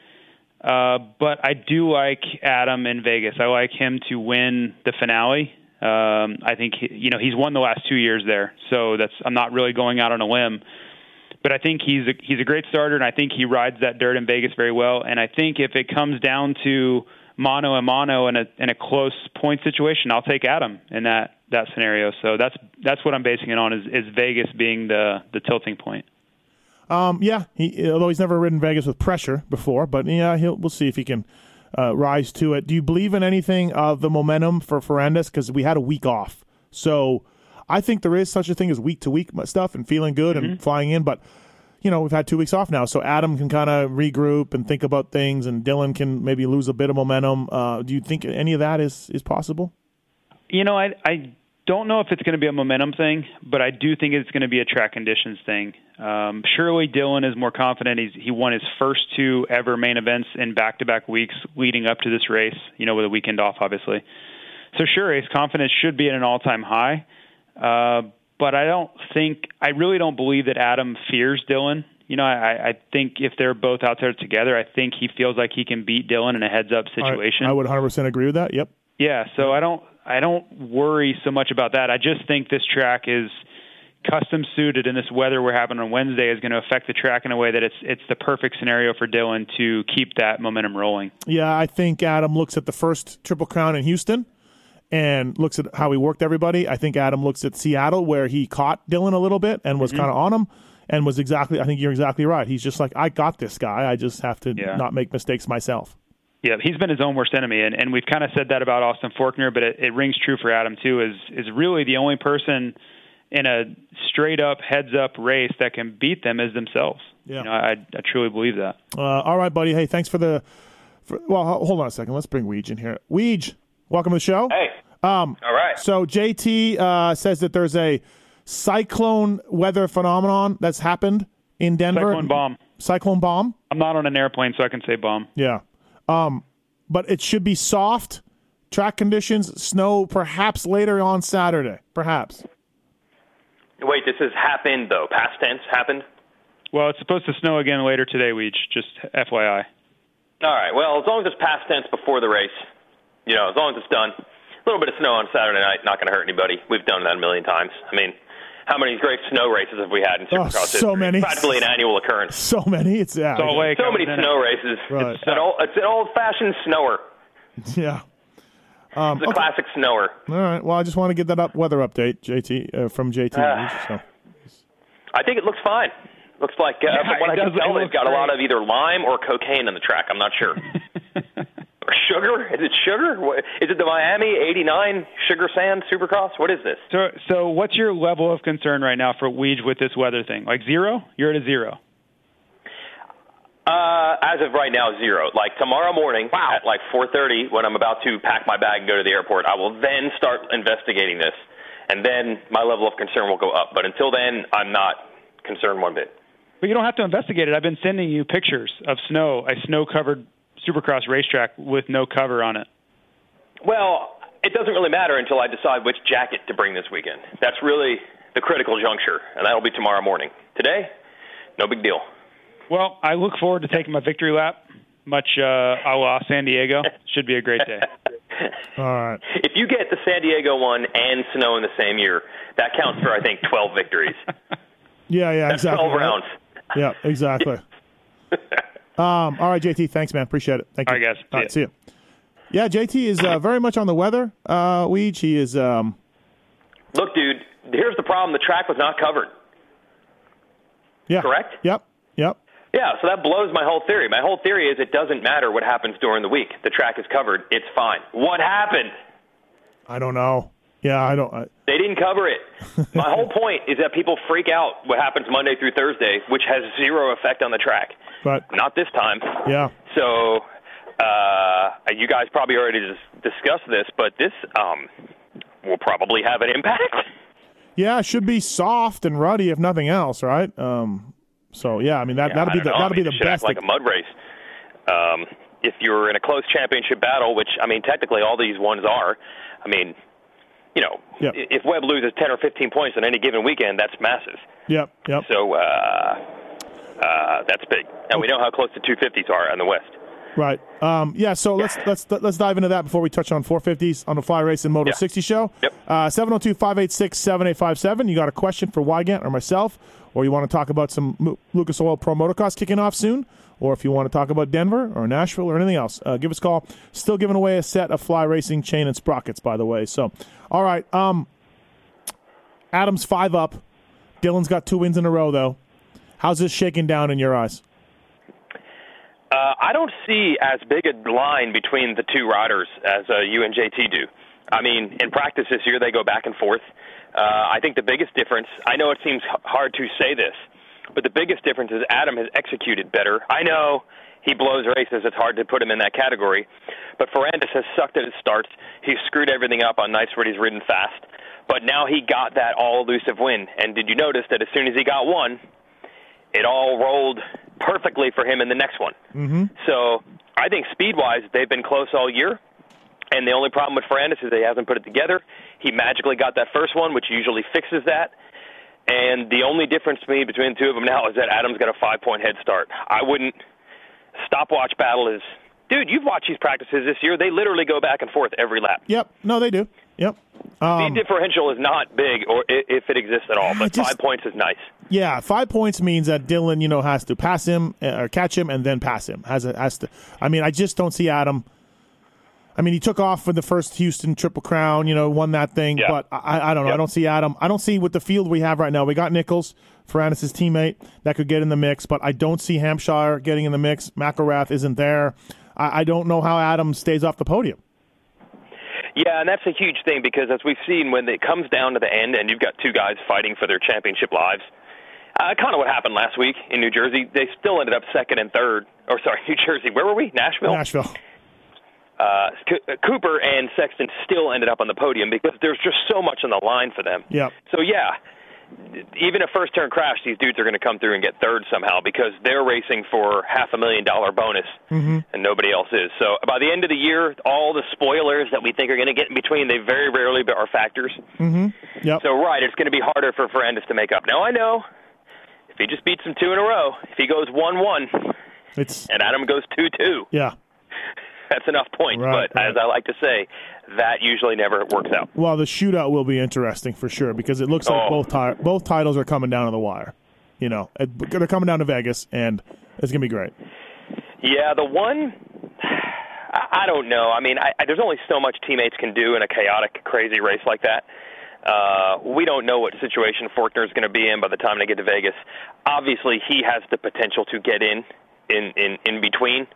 Uh, but I do like Adam in Vegas. I like him to win the finale. Um, I think he, you know he's won the last two years there, so that's I'm not really going out on a limb. But I think he's a, he's a great starter, and I think he rides that dirt in Vegas very well. And I think if it comes down to mono and mono in a in a close point situation, I'll take Adam in that that scenario. So that's that's what I'm basing it on is is Vegas being the the tilting point.
Um, yeah, he, although he's never ridden Vegas with pressure before, but yeah, he'll, we'll see if he can uh, rise to it. Do you believe in anything of the momentum for Ferrandis? Because we had a week off, so I think there is such a thing as week to week stuff and feeling good and flying in. But you know, we've had two weeks off now, so Adam can kind of regroup and think about things, and Dylan can maybe lose a bit of momentum. Uh, do you think any of that is is possible?
You know, I I don't know if it's going to be a momentum thing, but I do think it's going to be a track conditions thing. Um, surely Dylan is more confident. He's he won his first two ever main events in back to back weeks leading up to this race. You know, with a weekend off, obviously. So sure, his confidence should be at an all time high. Uh, but I don't think I really don't believe that Adam fears Dylan. You know, I, I think if they're both out there together, I think he feels like he can beat Dylan in a heads up situation.
I, I would 100 percent agree with that. Yep.
Yeah, so I don't I don't worry so much about that. I just think this track is custom suited and this weather we're having on Wednesday is going to affect the track in a way that it's it's the perfect scenario for Dylan to keep that momentum rolling.
Yeah, I think Adam looks at the first Triple Crown in Houston and looks at how he worked everybody. I think Adam looks at Seattle where he caught Dylan a little bit and was
Mhm.
kind of on him and was exactly I think you're exactly right. He's just like I got this guy. I just have to
Yeah.
not make mistakes myself.
Yeah, he's been his own worst enemy, and, and we've kind of said that about Austin Forkner, but it, it rings true for Adam too. Is is really the only person in a straight up heads up race that can beat them is themselves.
Yeah.
You know, I, I truly believe that.
Uh, all right, buddy. Hey, thanks for the for, well, hold on a second. Let's bring Weege in here. Weege, welcome to the show.
Hey.
Um,
All right.
So JT uh, says that there's a cyclone weather phenomenon that's happened in Denver.
Cyclone bomb.
Cyclone bomb.
I'm not on an airplane, so I can say bomb.
Yeah. Um, but it should be soft track conditions. Snow perhaps later on Saturday. Perhaps.
Wait, this has happened though. Past tense happened.
Well, it's supposed to snow again later today, Weege. Just FYI.
All right. Well, as long as it's past tense before the race, you know, as long as it's done. A little bit of snow on Saturday night, not going to hurt anybody. We've done that a million times. I mean, how many great snow races have we had in Supercross?
Oh,
Supercross
so
history?
many.
Practically an annual occurrence.
So many. It's yeah.
Salt Lake,
So many
was in it.
snow races.
Right.
It's an old, it's an old-fashioned snower.
Yeah. Um,
It's a
okay.
classic snower.
All right. Well, I just want to get that up weather update, JT, uh, from JT.
Ah.
so.
I think it looks fine. Looks like, uh,
Yeah,
from what I can tell,
it
they've
looks
got a lot of either lime or cocaine on the track. I'm not sure. sugar? Is it sugar? What, is it the Miami '89 Sugar Sand Supercross? What is this?
So, so what's your level of concern right now for Weege with this weather thing? Like zero? You're at a zero.
Uh, as of right now, zero. Like tomorrow morning at like 4:30, when I'm about to pack my bag and go to the airport, I will then start investigating this, and then my level of concern will go up. But until then, I'm not concerned one bit.
But you don't have to investigate it. I've been sending you pictures of snow, a snow-covered Supercross racetrack with no cover on it.
Well, it doesn't really matter until I decide which jacket to bring this weekend. That's really the critical juncture, and that'll be tomorrow morning. Today, no big deal.
Well, I look forward to taking my victory lap, much uh, a la San Diego. Should be a great day.
All right.
If you get the San Diego one and snow in the same year, that counts for I think 12 victories.
Yeah, yeah,
That's
exactly.
12 rounds.
Yeah, exactly. um, all right, JT. Thanks, man. Appreciate it. Thank you.
All right, guys.
All right, see you. Yeah, JT is uh, very much on the weather. Uh, Weege, he is. Um,
Look, dude, here's the problem: the track was not covered.
yeah.
Correct?
Yep. Yep.
Yeah, so that blows my whole theory. My whole theory is it doesn't matter what happens during the week. The track is covered. It's fine. What happened?
I don't know. Yeah, I don't. I,
They didn't cover it. My whole point is that people freak out what happens Monday through Thursday, which has zero effect on the track.
But
Not this time.
yeah,
So, uh, you guys probably already dis- discussed this, but this um, will probably have an impact.
yeah, it should be soft and rutty if nothing else, right? Um, so yeah, I mean that
Yeah,
that'll be the that'll
I mean,
be the best.
like a mud race. Um, if you're in a close championship battle, which I mean, technically all these ones are. I mean, you know,
Yep.
if Webb loses 10 or 15 points on any given weekend, that's massive.
Yep. Yep.
So uh, uh, that's big, and we know how close the 250s are on the West.
Right. Um, yeah. So let's let's let's dive into that before we touch on 450s on the Fly Racing Moto 60 show.
Yep.
Uh, 702-586-7857. You got a question for Weigandt or myself, or you want to talk about some Lucas Oil Pro Motocross kicking off soon, or if you want to talk about Denver or Nashville or anything else, uh, give us a call. Still giving away a set of Fly Racing chain and sprockets, by the way. So, all right. Um, Adam's five up. Dylan's got two wins in a row, though. How's this shaking down in your eyes?
Uh, I don't see as big a line between the two riders as uh, you and JT do. I mean, in practice this year, they go back and forth. Uh, I think the biggest difference, I know it seems hard to say this, but the biggest difference is Adam has executed better. I know he blows races. It's hard to put him in that category. But Ferrandis has sucked at his starts. He's screwed everything up on nights where he's ridden fast. But now he got that all elusive win. And did you notice that as soon as he got one, it all rolled perfectly for him in the next one?
Mm-hmm.
So I think speed wise, they've been close all year. And the only problem with Ferrandis is he hasn't put it together. He magically got that first one, which usually fixes that. And the only difference to me between the two of them now is that Adam's got a five point head start. I wouldn't. Stopwatch battle is. Dude, you've watched these practices this year. They literally go back and forth every lap.
Yep. No, they do. Yep. Um,
Speed differential is not big, or if it exists at all, but
just-
five points is nice.
Yeah, five points means that Dylan, you know, has to pass him uh, or catch him and then pass him. Has a, has to. I mean, I just don't see Adam. I mean, he took off for the first Houston Triple Crown, you know, won that thing. But I, I don't know. I don't see Adam. I don't see with the field we have right now. We got Nichols, Ferrandis' teammate, that could get in the mix, but I don't see Hampshire getting in the mix. McElrath isn't there. I, I don't know how Adam stays off the podium.
Yeah, and that's a huge thing because as we've seen, when it comes down to the end and you've got two guys fighting for their championship lives, uh, kind of what happened last week in New Jersey. They still ended up second and third. Or sorry, New Jersey. Where were we? Nashville.
Nashville.
Uh, C- Cooper and Sexton still ended up on the podium because there's just so much on the line for them.
Yeah.
So yeah, even a first turn crash, these dudes are going to come through and get third somehow because they're racing for half a million dollar bonus
Mm-hmm.
and nobody else is. So by the end of the year, all the spoilers that we think are going to get in between, they very rarely are factors.
Mm-hmm. Yep.
So right, it's going to be harder for Ferrandis to make up. Now I know if he just beats them two in a row, if he goes one one,
It's
and Adam goes two two,
yeah.
that's enough points.
Right,
but as I like to say, that usually never works out.
Well, the shootout will be interesting for sure because it looks like
Oh.
both ti- both titles are coming down to the wire. You know, they're coming down to Vegas, and it's gonna be great.
Yeah, the one I I don't know. I mean, I, I, there's only so much teammates can do in a chaotic, crazy race like that. Uh, we don't know what situation Forkner is going to be in by the time they get to Vegas. Obviously, he has the potential to get in in in, in between,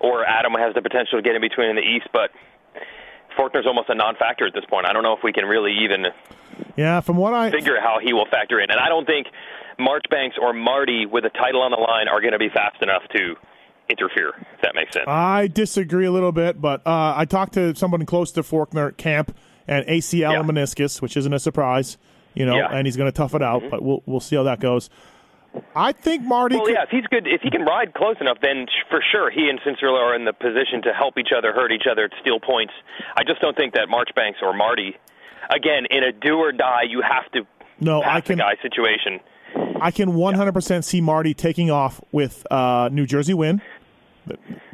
or Adam has the potential to get in between in the East, but. Forkner's almost a non-factor at this point. I don't know if we can really even
Yeah, from what I
figure how he will factor in. And I don't think Marchbanks or Marty with a title on the line are going to be fast enough to interfere, if that makes sense.
I disagree a little bit, but uh, I talked to someone close to Forkner camp and ACL and meniscus, which isn't a surprise, you know,
Yeah. Mm-hmm.
and he's going to tough it out. But we'll we'll see how that goes. I think Marty.
Well,
could-
yeah, if he's good, if he can ride close enough, then for sure he and Cianciarulo are in the position to help each other, hurt each other, steal points. I just don't think that Marchbanks or Marty, again, in a do or die, you have to
no, I can
guy situation.
I can 100% see Marty taking off with uh, New Jersey win.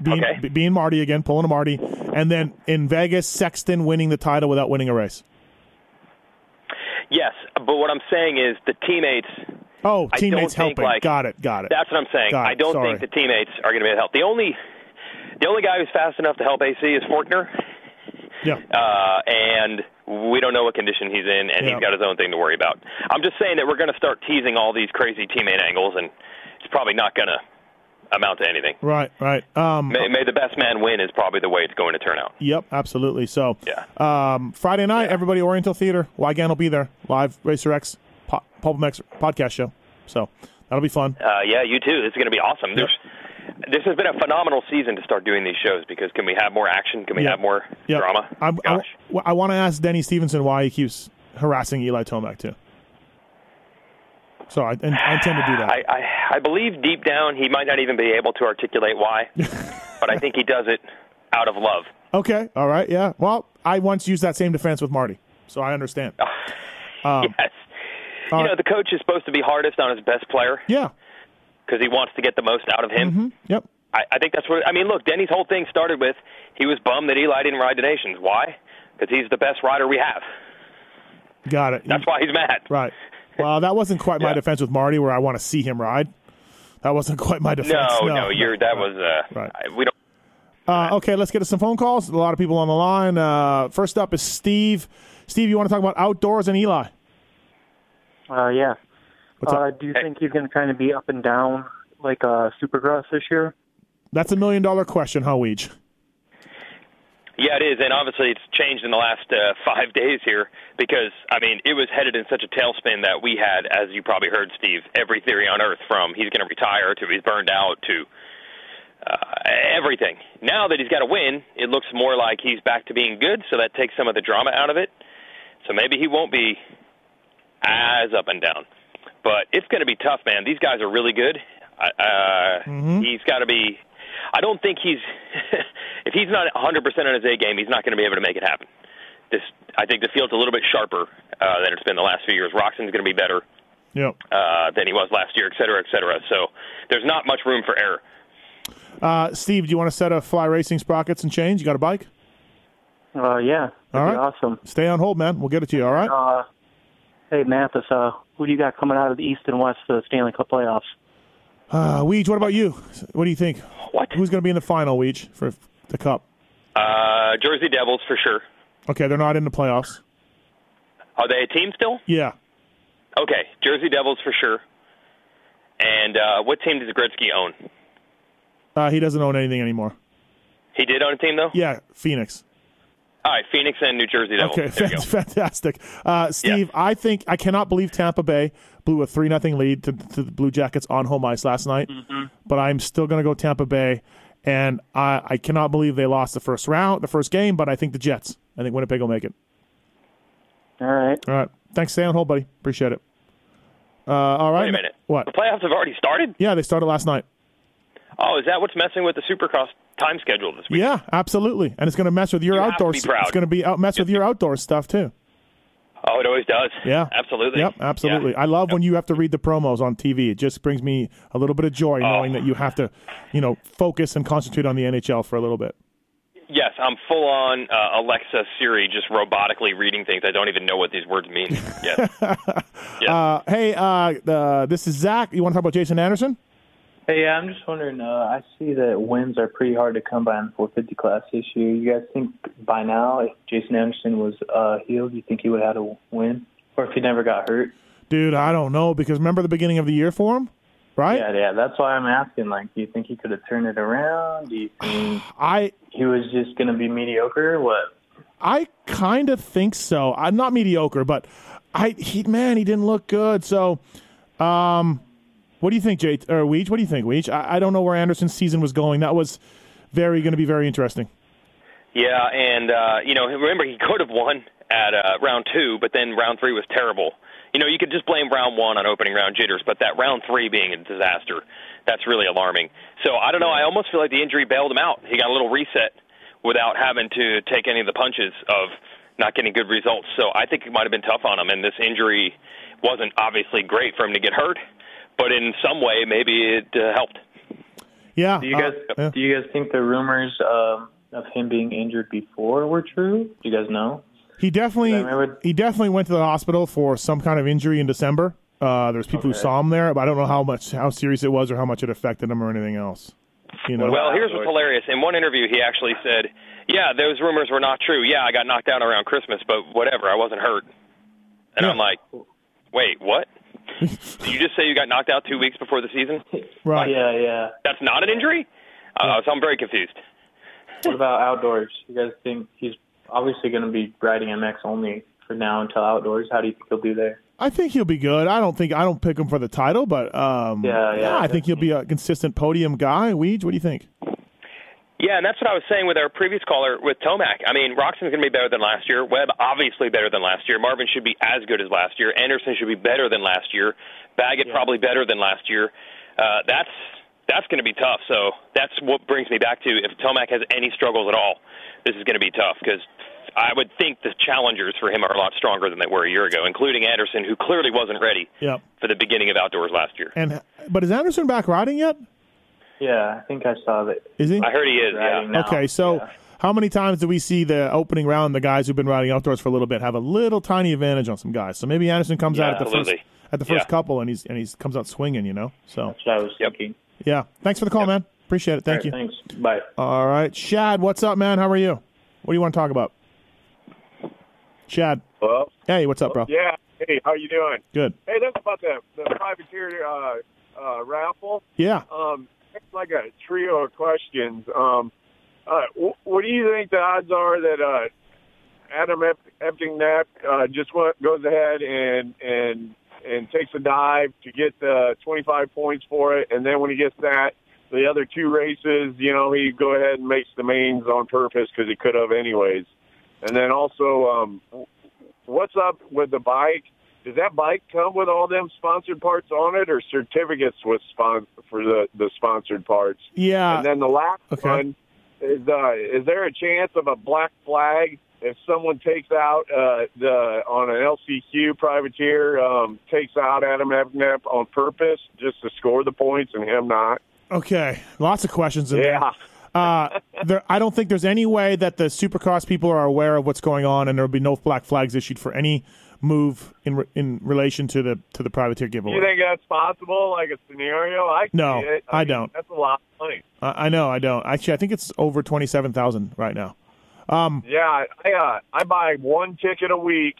Being,
Okay.
be- being Marty again, pulling a Marty, and then in Vegas, Sexton winning the title without winning a race.
Yes, but what I'm saying is the teammates.
Oh, teammates
think,
helping.
like-
got it. Got it.
That's what I'm saying.
Got.
I don't think the teammates are going to be able to help. The only, the only guy who's fast enough to help AC is Forkner.
Yeah.
Uh, and we don't know what condition he's in, and
Yeah.
he's got his own thing to worry about. I'm just saying that we're going to start teasing all these crazy teammate angles, and it's probably not going to amount to anything.
Right. Right. Um,
May, may the best man win is probably the way it's going to turn out.
Yep, absolutely. So, um, Friday night, everybody, Oriental Theater. Weigandt will be there. Live Racer X po- Pulp MX podcast show. So that'll be fun.
Uh, yeah, you too. This is going to be awesome. This has been a phenomenal season to start doing these shows because can we have more action? Can we
Yeah.
have more
Yeah.
drama?
I'm, I, want to ask Denny Stephenson why he keeps harassing Eli Tomac too. So I, and I intend to do that.
I, I, I believe deep down he might not even be able to articulate why, but I think he does it out of love.
Okay. All right. Yeah. Well, I once used that same defense with Marty, so I understand. Um,
yes. You know, the coach is supposed to be hardest on his best player.
Yeah.
Because he wants to get the most out of him.
Mhm. Yep.
I, I think that's what. I mean, look, Denny's whole thing started with he was bummed that Eli didn't ride the Nations. Why? Because he's the best rider we have.
Got it.
That's why he's mad.
Right. Well, that wasn't quite my defense with Marty, where I want to see him ride. That wasn't quite my defense.
No, no, you're that was uh,
Right.
I- we don't.
Uh, okay, let's get to some phone calls. A lot of people on the line. Uh, first up is Steve. Steve, you want to talk about outdoors and Eli?
Uh, yeah.
What's
uh,
up?
Do you think he's going to kind of be up and down like uh, Supercross this year?
That's a million dollar question, huh, Weege?
Yeah, it is, and obviously it's changed in the last uh, five days here because I mean it was headed in such a tailspin that we had, as you probably heard, Steve, every theory on earth from he's going to retire to he's burned out to uh, everything. Now that he's got a win, it looks more like he's back to being good, so that takes some of the drama out of it. So maybe he won't be as up and down, but it's going to be tough, man. These guys are really good. Uh, He's got to be. I don't think he's. if he's not 100% on his A game, he's not going to be able to make it happen. This, I think, the field's a little bit sharper uh, than it's been the last few years. Roczen's going to be better
Yep.
uh, than he was last year, et cetera, et cetera. So there's not much room for error.
Uh, Steve, do you want to set a fly racing sprockets and change? You got a bike?
Uh, yeah.
All
That'd
right.
be awesome.
Stay on hold, man. We'll get it to you. All right.
Uh, hey, Matthes, uh, who do you got coming out of the East and West for the Stanley Cup playoffs?
Uh, Weege, what about you? What do you think?
What?
Who's going to be in the final, Weege, for the cup?
Uh, Jersey Devils for sure.
Okay, they're not in the playoffs.
Are they a team still?
Yeah.
Okay, Jersey Devils for sure. And uh, what team does Gretzky own?
Uh, he doesn't own anything anymore.
He did own a team though.
Yeah, Phoenix.
All right, Phoenix and New Jersey Devils.
Okay,
There
fantastic. Uh, Steve, I think I cannot believe Tampa Bay blew a three nothing lead to, to the Blue Jackets on home ice last night.
Mm-hmm.
But I'm still going to go Tampa Bay, and I, I cannot believe they lost the first round, the first game. But I think the Jets. I think Winnipeg will make it.
All right.
All right. Thanks. Stay on hold, buddy. Appreciate it. Uh, all right.
Wait a minute.
What?
The playoffs have already started?
Yeah, they started last night.
Oh, is that what's messing with the Supercross time schedule this week?
Yeah, absolutely. And it's going to mess with your
You have to
outdoor.
be.
It's going to be out mess with your outdoor stuff too.
Oh, it always does.
Yeah.
Absolutely.
Yep, absolutely. I love when you have to read the promos on TV. It just brings me a little bit of joy
Oh.
knowing that you have to, you know, focus and concentrate on the NHL for a little bit.
Yes, I'm full on uh, Alexa Siri, just robotically reading things. I don't even know what these words mean. Yes.
Uh, hey, uh, uh, this is Zach. You want to talk about Jason Anderson?
Hey, yeah, I'm just wondering. Uh, I see that wins are pretty hard to come by in the 450 class this year. You guys think by now, if Jason Anderson was uh, healed, you think he would have had a win, or if he never got hurt?
Dude, I don't know because remember the beginning of the year for him, right?
Yeah, yeah. That's why I'm asking. Like, do you think he could have turned it around? Do you think
I
he was just going to be mediocre? What?
I kind of think so. I'm not mediocre, but I he man, he didn't look good. So, um, what do you think, Jay or Weege? What do you think, Weege? I, I don't know where Anderson's season was going. That was very going to be very interesting.
Yeah, and uh, you know, remember he could have won at uh, round two, but then round three was terrible. You know, you could just blame round one on opening round jitters, but that round three being a disaster, that's really alarming. So I don't know. I almost feel like the injury bailed him out. He got a little reset without having to take any of the punches of not getting good results. So I think it might have been tough on him, and this injury wasn't obviously great for him to get hurt, but in some way maybe it uh, helped.
Yeah.
Do you guys do you guys think the rumors um, of him being injured before were true? Do you guys know?
He definitely he definitely went to the hospital for some kind of injury in December. Uh, there's people who saw him there, but I don't know how much how serious it was or how much it affected him or anything else. You know.
Well, here's what's hilarious. In one interview, he actually said, "Yeah, those rumors were not true. Yeah, I got knocked out around Christmas, but whatever, I wasn't hurt." And I'm like, "Wait, what? Did you just say you got knocked out two weeks before the season?
Right.
Yeah, yeah.
That's not an injury? Uh, so I'm very confused."
What about outdoors? You guys think he's obviously going to be riding MX only for now until outdoors? How do you think he'll do there?
I think he'll be good. I don't think I don't pick him for the title, but um,
Yeah, yeah,
I think he'll be a consistent podium guy. Weege, what do you think?
Yeah, and that's what I was saying with our previous caller with Tomac. I mean, Roczen's going to be better than last year. Webb obviously better than last year. Marvin should be as good as last year. Anderson should be better than last year. Baggett probably better than last year. Uh, that's that's going to be tough. So that's what brings me back to if Tomac has any struggles at all, this is going to be tough because I would think the challengers for him are a lot stronger than they were a year ago, including Anderson, who clearly wasn't ready
Yep.
for the beginning of outdoors last year.
And but is Anderson back riding yet?
Yeah, I think I saw that.
Is he?
I heard he is. Yeah.
now.
Okay, so how many times do we see the opening round? The guys who've been riding outdoors for a little bit have a little tiny advantage on some guys. So maybe Anderson comes
Yeah,
out at the
absolutely.
first at the first
Yeah.
couple, and he's and he's comes out swinging. You know. So
That's what I was thinking.
yeah, thanks for the call, man. Appreciate it. Thank
All
you.
Thanks. Bye.
All right, Shad, what's up, man? How are you? What do you want to talk about? Shad.
Hello?
Hey, what's up, bro?
Yeah. Hey, how you doing?
Good.
Hey, that's about the the privateer uh, uh, raffle.
Yeah.
Um, it's like a trio of questions. Um, uh, what do you think the odds are that uh, Adam Ep- Enticknap uh, just went, goes ahead and and and takes a dive to get the 25 points for it, and then when he gets that, the other two races, you know, he go ahead and makes the mains on purpose because he could have anyways. And then also, um, what's up with the bike? Does that bike come with all them sponsored parts on it, or certificates with spon- for the the sponsored parts?
Yeah.
And then the last
Okay.
one is: uh, is there a chance of a black flag if someone takes out uh, the on an LCQ privateer um, takes out Adam Enticknap on purpose just to score the points and him not?
Okay, lots of questions in
Yeah.
there. Uh, there. I don't think there's any way that the Supercross people are aware of what's going on, and there will be no black flags issued for any move in re- in relation to the to the privateer giveaway.
you think that's possible, like a scenario? I
No,
see it.
I
mean,
don't.
That's a lot of money.
I, I know, I don't. Actually, I think it's over twenty seven thousand right now. Um,
Yeah, I uh, I buy one ticket a week,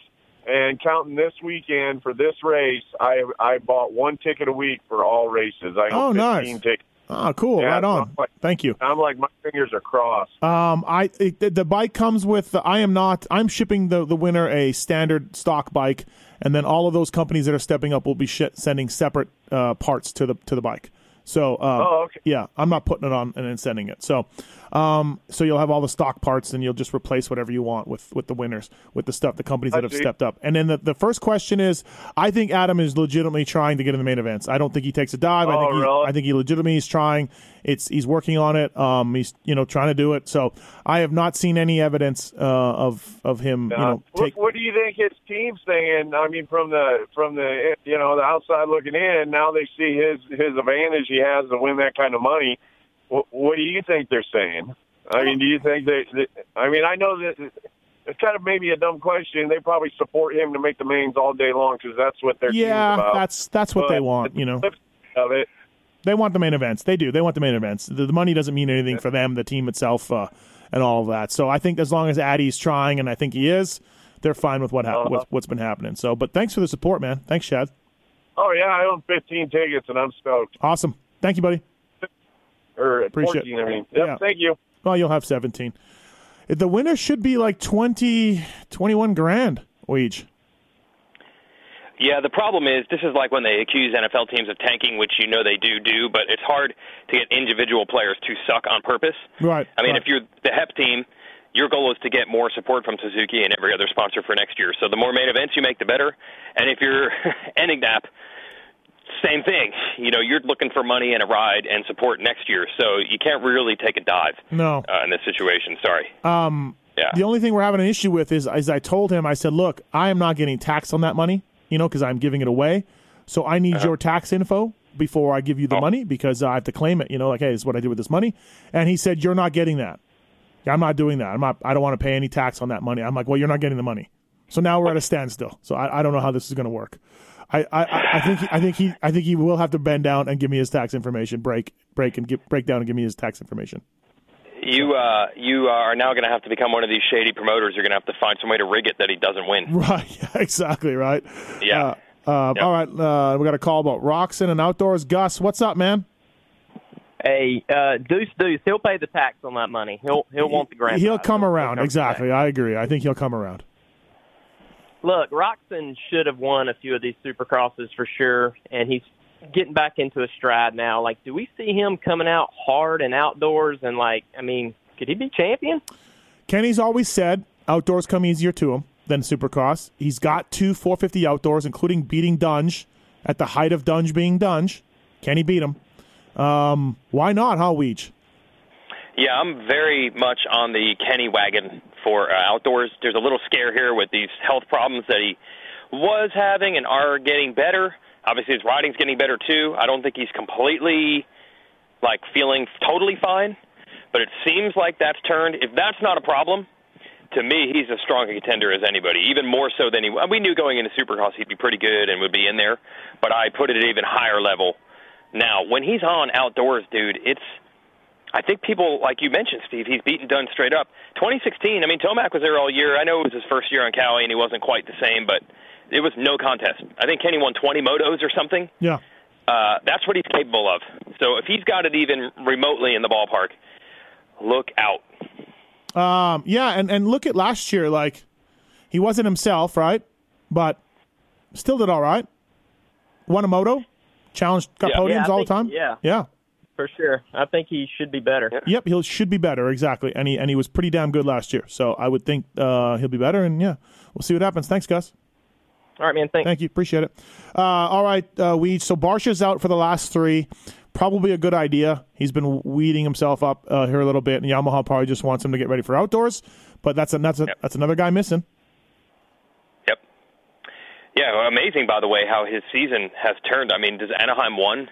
and counting this weekend for this race, I I bought one ticket a week for all races. I
Oh, nice.
tickets.
Oh, cool,
Yeah,
right on.
Like-
Thank you.
I'm like my fingers are crossed.
Um, I it, the- bike comes with. The, I am not. I'm shipping the the winner a standard stock bike, and then all of those companies that are stepping up will be sh- sending separate uh, parts to the to the bike. So, um,
Oh, okay.
yeah, I'm not putting it on and then sending it. So, um, so you'll have all the stock parts, and you'll just replace whatever you want with with the winners, with the stuff, the companies
I
that have
see.
stepped up. And then the, the first question is, I think Adam is legitimately trying to get in the main events. I don't think he takes a dive. I
Oh,
think he,
really?
I think he legitimately is trying. It's he's working on it. Um, he's you know trying to do it. So I have not seen any evidence uh, of of him. You
Uh,
know,
what,
take
what do you think his team's saying? I mean, from the from the you know the outside looking in, now they see his his advantage he has to win that kind of money. What, what do you think they're saying? I mean, do you think that? I mean, I know that it's kind of maybe a dumb question. They probably support him to make the mains all day long because that's what they're.
yeah, that's that's what they
But
want. You know.
of it.
They want the main events. They do. They want the main events. The, the money doesn't mean anything for them, the team itself, uh, and all of that. So I think as long as Addy's trying, and I think he is, they're fine with what
Uh-huh.
hap- what's, what's been happening. So, but thanks for the support, man. Thanks, Chad.
Oh yeah, I own 15 tickets and I'm stoked.
Awesome. Thank you, buddy.
Or
Appreciate
14,
it.
I mean. Yep,
Yeah.
Thank you.
Well, you'll have 17. The winner should be like 20, 21 grand each.
Yeah, the problem is this is like when they accuse NFL teams of tanking, which you know they do do, but it's hard to get individual players to suck on purpose.
Right.
I mean,
right.
if you're the HEP team, your goal is to get more support from Suzuki and every other sponsor for next year. So the more main events you make, the better. And if you're Enticknap, same thing. You know, you're looking for money and a ride and support next year. So you can't really take a dive
No.
uh, in this situation. Sorry.
Um,
Yeah.
The only thing we're having an issue with is, is I told him, I said, look, I am not getting taxed on that money, you know, because I'm giving it away. So I need uh-huh. your tax info before I give you the oh. money because I have to claim it, you know, like, hey, this is what I did with this money. And he said, you're not getting that. I'm not doing that. I'm not, I don't want to pay any tax on that money. I'm like, well, you're not getting the money. So now we're at a standstill. So I, I don't know how this is going to work. I, I, I- think he, I think he I think he will have to bend down and give me his tax information. Break break and give, break down and give me his tax information.
You uh, you are now going to have to become one of these shady promoters. You're going to have to find some way to rig it that he doesn't win.
Right. Exactly. Right.
Yeah.
Uh, uh, All right. Uh, we got a call about Roczen and outdoors. Gus, what's up, man?
Hey, uh, Deuce Deuce, he'll pay the tax on that money. He'll he'll want the grand.
He'll come around.
come
exactly. I agree. I think he'll come around.
Look, Roczen should have won a few of these supercrosses for sure, and he's getting back into a stride now. Like, do we see him coming out hard and outdoors? And like, I mean, could he be champion?
Kenny's always said outdoors come easier to him than supercross. He's got two 450 outdoors, including beating Dunge at the height of Dunge being Dunge. Kenny beat him. Um, why not, huh, Weege?
Yeah, I'm very much on the Kenny wagon for uh, outdoors. There's a little scare here with these health problems that he was having and are getting better. Obviously, his riding's getting better too. I don't think he's completely like feeling totally fine, but it seems like that's turned. If that's not a problem, to me, he's as strong a contender as anybody. Even more so than he. We knew going into Supercross he'd be pretty good and would be in there, but I put it at an even higher level. Now, when he's on outdoors, dude, it's I think people, like you mentioned, Steve, he's beaten Dunn straight up. 2016, I mean, Tomac was there all year. I know it was his first year on Kawi, and he wasn't quite the same, but it was no contest. I think Kenny won 20 motos or something.
Yeah.
Uh, that's what he's capable of. So if he's got it even remotely in the ballpark, look out.
Um, yeah, and, and look at last year. Like, he wasn't himself, right? But still did all right. Won a moto, challenged, got
Yeah.
podiums
Yeah,
all
think-
the time.
yeah.
Yeah.
For sure. I think he should be better.
Yep, he should be better exactly, and he and he was pretty damn good last year. So I would think uh, he'll be better, and yeah, we'll see what happens. Thanks, Gus.
All right, man. Thanks.
Thank you. Appreciate it. Uh, all right, uh, we so Barcia's out for the last three. Probably a good idea. He's been weeding himself up uh, here a little bit, and Yamaha probably just wants him to get ready for outdoors. But that's a, that's a, that's another guy missing. Yep.
Yeah, well, amazing, by the way, how his season has turned. I mean, does Anaheim one?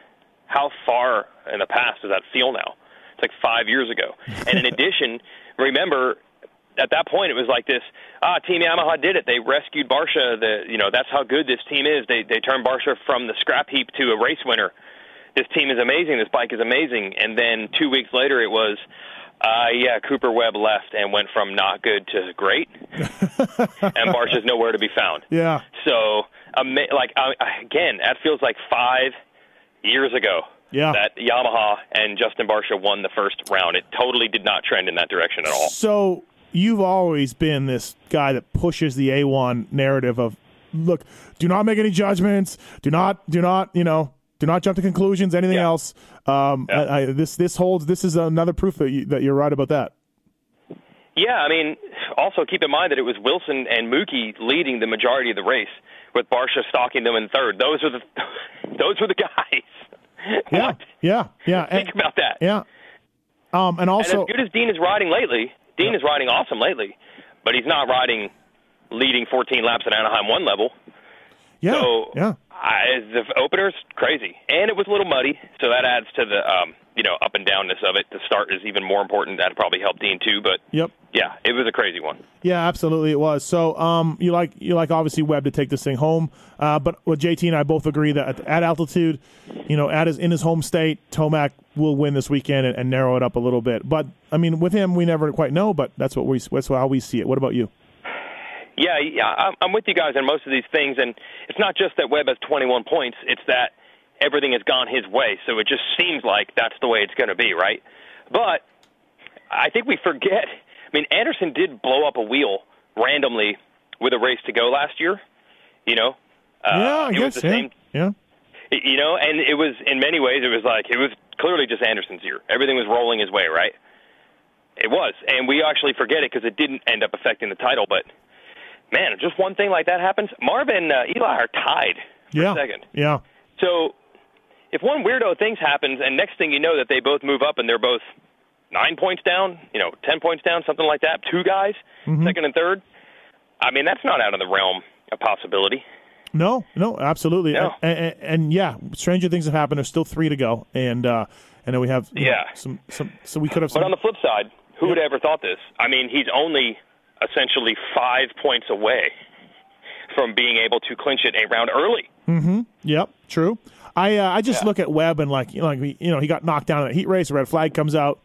How far in the past does that feel now? It's like five years ago. And in addition, remember, at that point it was like this ah team yamaha did it they rescued Barcia the you know that's how good this team is they they turned Barcia from the scrap heap to a race winner this team is amazing this bike is amazing and then two weeks later it was uh yeah cooper webb left and went from not good to great and Barcia's nowhere to be found
Yeah.
so ama- like uh, again that feels like five years ago
Yeah.
that Yamaha and Justin Barcia won the first round. It totally did not trend in that direction at all.
So you've always been this guy that pushes the A1 narrative of look, do not make any judgments. Do not do not, you know, Do not jump to conclusions. Anything else? Um, I, I, this this holds. This is another proof that, you, that you're right about that.
Yeah, I mean, also keep in mind that it was Wilson and Mookie leading the majority of the race, with Barcia stalking them in third. Those were the those were the guys.
Yeah, yeah, yeah.
Think
and,
about that.
yeah. Um, and also,
and as good as Dean is riding lately, Dean is riding awesome lately, but he's not riding leading 14 laps at Anaheim one level.
yeah,
So
yeah.
I, the opener's crazy, and it was a little muddy, so that adds to the um, you know up and downness of it. The start is even more important. That probably helped Dean too, but
Yep.
yeah, it was a crazy one.
Yeah, absolutely, it was. So, um, you like you like obviously Webb to take this thing home, uh, but with JT and I both agree that at, at altitude, you know, at his in his home state, Tomac will win this weekend and, and narrow it up a little bit. But I mean, with him, we never quite know. But that's what we that's how we see it. What about you?
Yeah, yeah, I'm- I'm with you guys on most of these things, and it's not just that Webb has 21 points; it's that everything has gone his way. So it just seems like that's the way it's going to be, right? But I think we forget. I mean, Anderson did blow up a wheel randomly with a race to go last year. You know, uh,
yeah, I
it
guess
was the
yeah.
same
yeah.
you know, and it was in many ways it was like it was clearly just Anderson's year. Everything was rolling his way, right? It was, and we actually forget it because it didn't end up affecting the title. But man, just one thing like that happens. Marvin, uh, Eli are tied for
Yeah,
second.
yeah,
So if one weirdo things happens, and next thing you know that they both move up and they're both nine points down, you know, ten points down, something like that. Two guys,
Mhm.
second and third. I mean, that's not out of the realm of possibility.
No, no, absolutely.
No.
And, and, and yeah, stranger things have happened. There's still three to go, and uh, and then we have you know,
Yeah.
some some. So we could have
But on the flip side, who would have ever thought this? I mean, he's only essentially five points away from being able to clinch it a round early.
Mm-hmm. Yep. True. I uh, I just look at Webb and like you know, like you know he got knocked down in a heat race. A red flag comes out,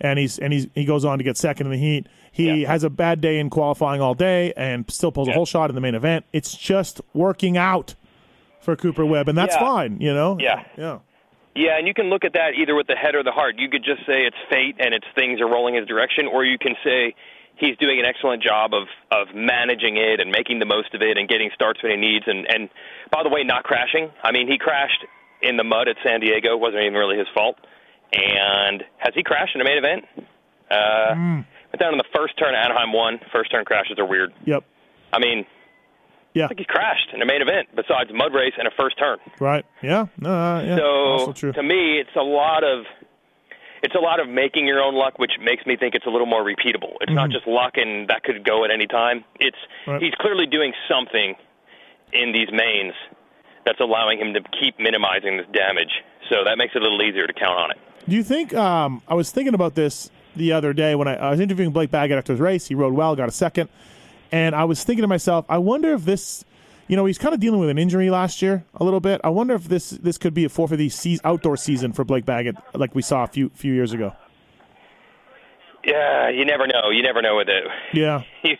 and he's and he's he goes on to get second in the heat. He has a bad day in qualifying all day and still pulls a whole shot in the main event. It's just working out for Cooper Webb, and that's
Yeah.
fine. You know.
Yeah.
Yeah.
Yeah, and you can look at that either with the head or the heart. You could just say it's fate and it's things are rolling his direction, or you can say he's doing an excellent job of of managing it and making the most of it and getting starts when he needs. And and by the way, not crashing. I mean, he crashed in the mud at San Diego. wasn't even really his fault. And has he crashed in a main event? Uh, Went down in the first turn. Anaheim one. First turn crashes are weird.
Yep.
I mean,
Yeah.
I think he crashed in a main event besides mud race and a first turn.
Right. Yeah. No. Uh, yeah.
So
also true.
to me, it's a lot of it's a lot of making your own luck, which makes me think it's a little more repeatable. It's not
Mhm.
just luck and that could go at any time. It's
Right.
he's clearly doing something in these mains that's allowing him to keep minimizing this damage. So that makes it a little easier to count on it.
Do you think? Um, I was thinking about this the other day when I, I was interviewing Blake Baggett after his race. He rode well, got a second, and I was thinking to myself, I wonder if this, you know, he's kind of dealing with an injury last year a little bit. I wonder if this this could be a fourth of the se- outdoor season for Blake Baggett, like we saw a few few years ago.
Yeah, you never know. You never know with it.
Yeah.
You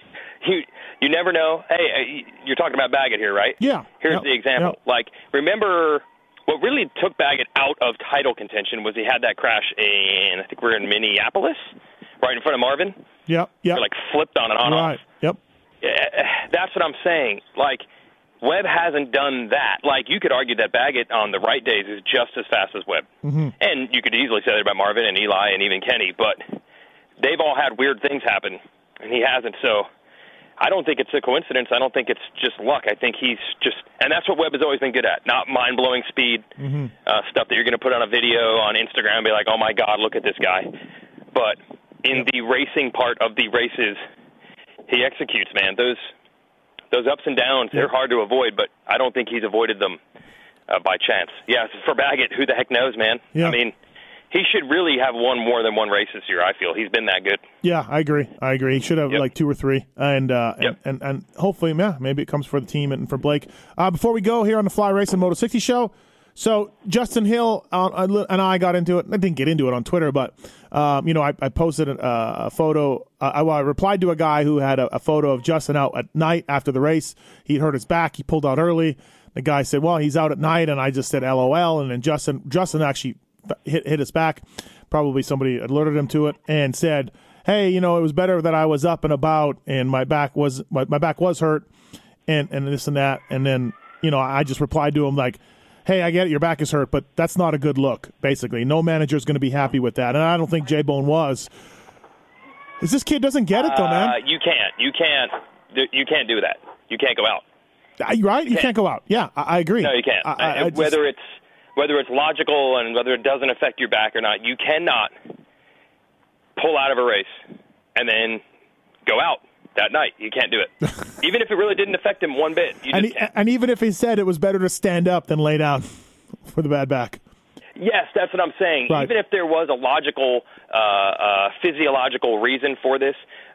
you you never know. Hey, uh, you're talking about Baggett here, right?
Yeah.
Here's
Yep.
the example. Like, remember what really took Baggett out of title contention was he had that crash in I think we are in Minneapolis, right in front of Marvin.
Yep. Yep.
Like flipped on and on.
right. Yep.
Yeah, that's what I'm saying. Like Webb hasn't done that. Like you could argue that Baggett on the right days is just as fast as Webb.
Mm-hmm.
And you could easily say that about Marvin and Eli and even Kenny, but they've all had weird things happen, and he hasn't. So I don't think it's a coincidence. I don't think it's just luck. I think he's just, and that's what Webb has always been good at, not mind blowing speed
Mm-hmm.
uh, stuff that you're going to put on a video on Instagram and be like, oh my God, look at this guy. But in the racing part of the races, he executes, man. Those those ups and downs, they're hard to avoid, but I don't think he's avoided them uh, by chance. Yeah, for Baggett, who the heck knows, man?
Yeah.
I mean, he should really have won more than one race this year. I feel he's been that good.
Yeah, I agree. I agree. He should have like two or three, and uh, and, and and hopefully, yeah, maybe it comes for the team and for Blake. Uh, before we go here on the Fly Race and Moto 60 show, so Justin Hill uh, and I got into it. I didn't get into it on Twitter, but um, you know, I, I posted a, a photo. Uh, I, I replied to a guy who had a, a photo of Justin out at night after the race. He hurt his back. He pulled out early. The guy said, "Well, he's out at night," and I just said, "LOL." And then Justin Justin actually hit hit his back. Probably somebody alerted him to it and said, "Hey, you know, it was better that I was up and about and my back was my, my back was hurt, and and this and that." And then you know, I just replied to him like, hey, I get it, your back is hurt, but that's not a good look. Basically, no manager is going to be happy with that, and I don't think J Bone was. Is this kid doesn't get it though, man?
Uh, you can't. You can't. You can't do that. You can't go out.
Uh, right? You can't go out. Yeah, I, I agree.
No, you can't.
I-
Uh,
just-
whether it's whether it's logical and whether it doesn't affect your back or not, you cannot pull out of a race and then go out that night. You can't do it, even if it really didn't affect him one bit. You
and, he, and even if he said it was better to stand up than lay down for the bad back.
Yes, that's what I'm saying.
Right.
Even if there was a logical, uh, uh, physiological reason for this,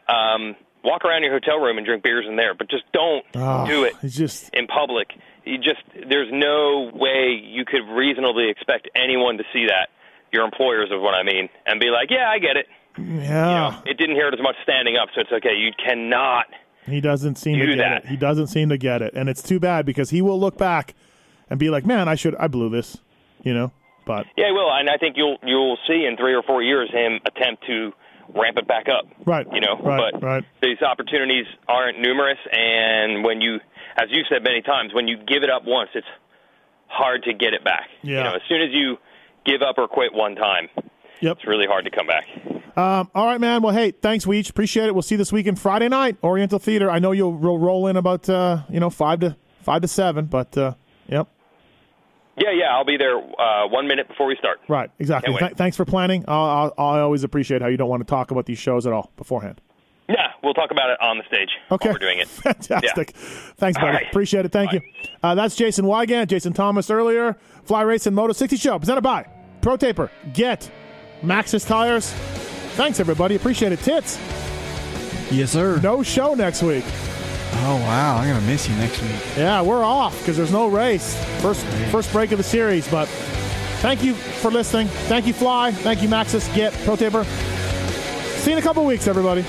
um, walk around your hotel room and drink beers in there, but just don't
Oh,
do it
just
in public. You just there's no way you could reasonably expect anyone to see that. Your employers is what I mean, and be like, "Yeah, I get it.
Yeah.
It didn't hear it as much standing up, so it's okay." You cannot.
He doesn't seem to get
that.
it. He doesn't seem to get it, and it's too bad because he will look back and be like, "Man, I should. I blew this," you know. But
Yeah, he will, and I think you'll you'll see in three or four years him attempt to ramp it back up.
right,
You know,
right,
but
right.
these opportunities aren't numerous, and when you, as you've said many times, when you give it up once, it's hard to get it back.
Yeah.
You know, as soon as you give up or quit one time,
Yep.
it's really hard to come back.
Um, all right, man. Well, hey, thanks, Weege. Appreciate it. We'll see you this weekend, Friday night, Oriental Theater. I know you'll ro- roll in about uh, you know five to five to seven, but uh, yep,
Yeah, yeah, I'll be there uh, one minute before we start.
right, exactly. Th- thanks for planning. I I always appreciate how you don't want to talk about these shows at all beforehand.
Yeah, we'll talk about it on the stage
Okay.
we're doing it.
Fantastic. Thanks, buddy.
Right.
Appreciate it. Thank you. Uh, that's Jason Weigandt, Jason Thomas earlier. Fly Racing Moto 60 Show, presented by Pro Taper. Get Maxxis Tires. Thanks, everybody. Appreciate it. Tits.
Yes, sir.
No show next week.
Oh wow, I'm gonna miss you next week.
Yeah, we're off because there's no race. First first break of the series. But thank you for listening. Thank you, Fly. Thank you, Maxxis. Get Pro Taper. See you in a couple weeks, everybody.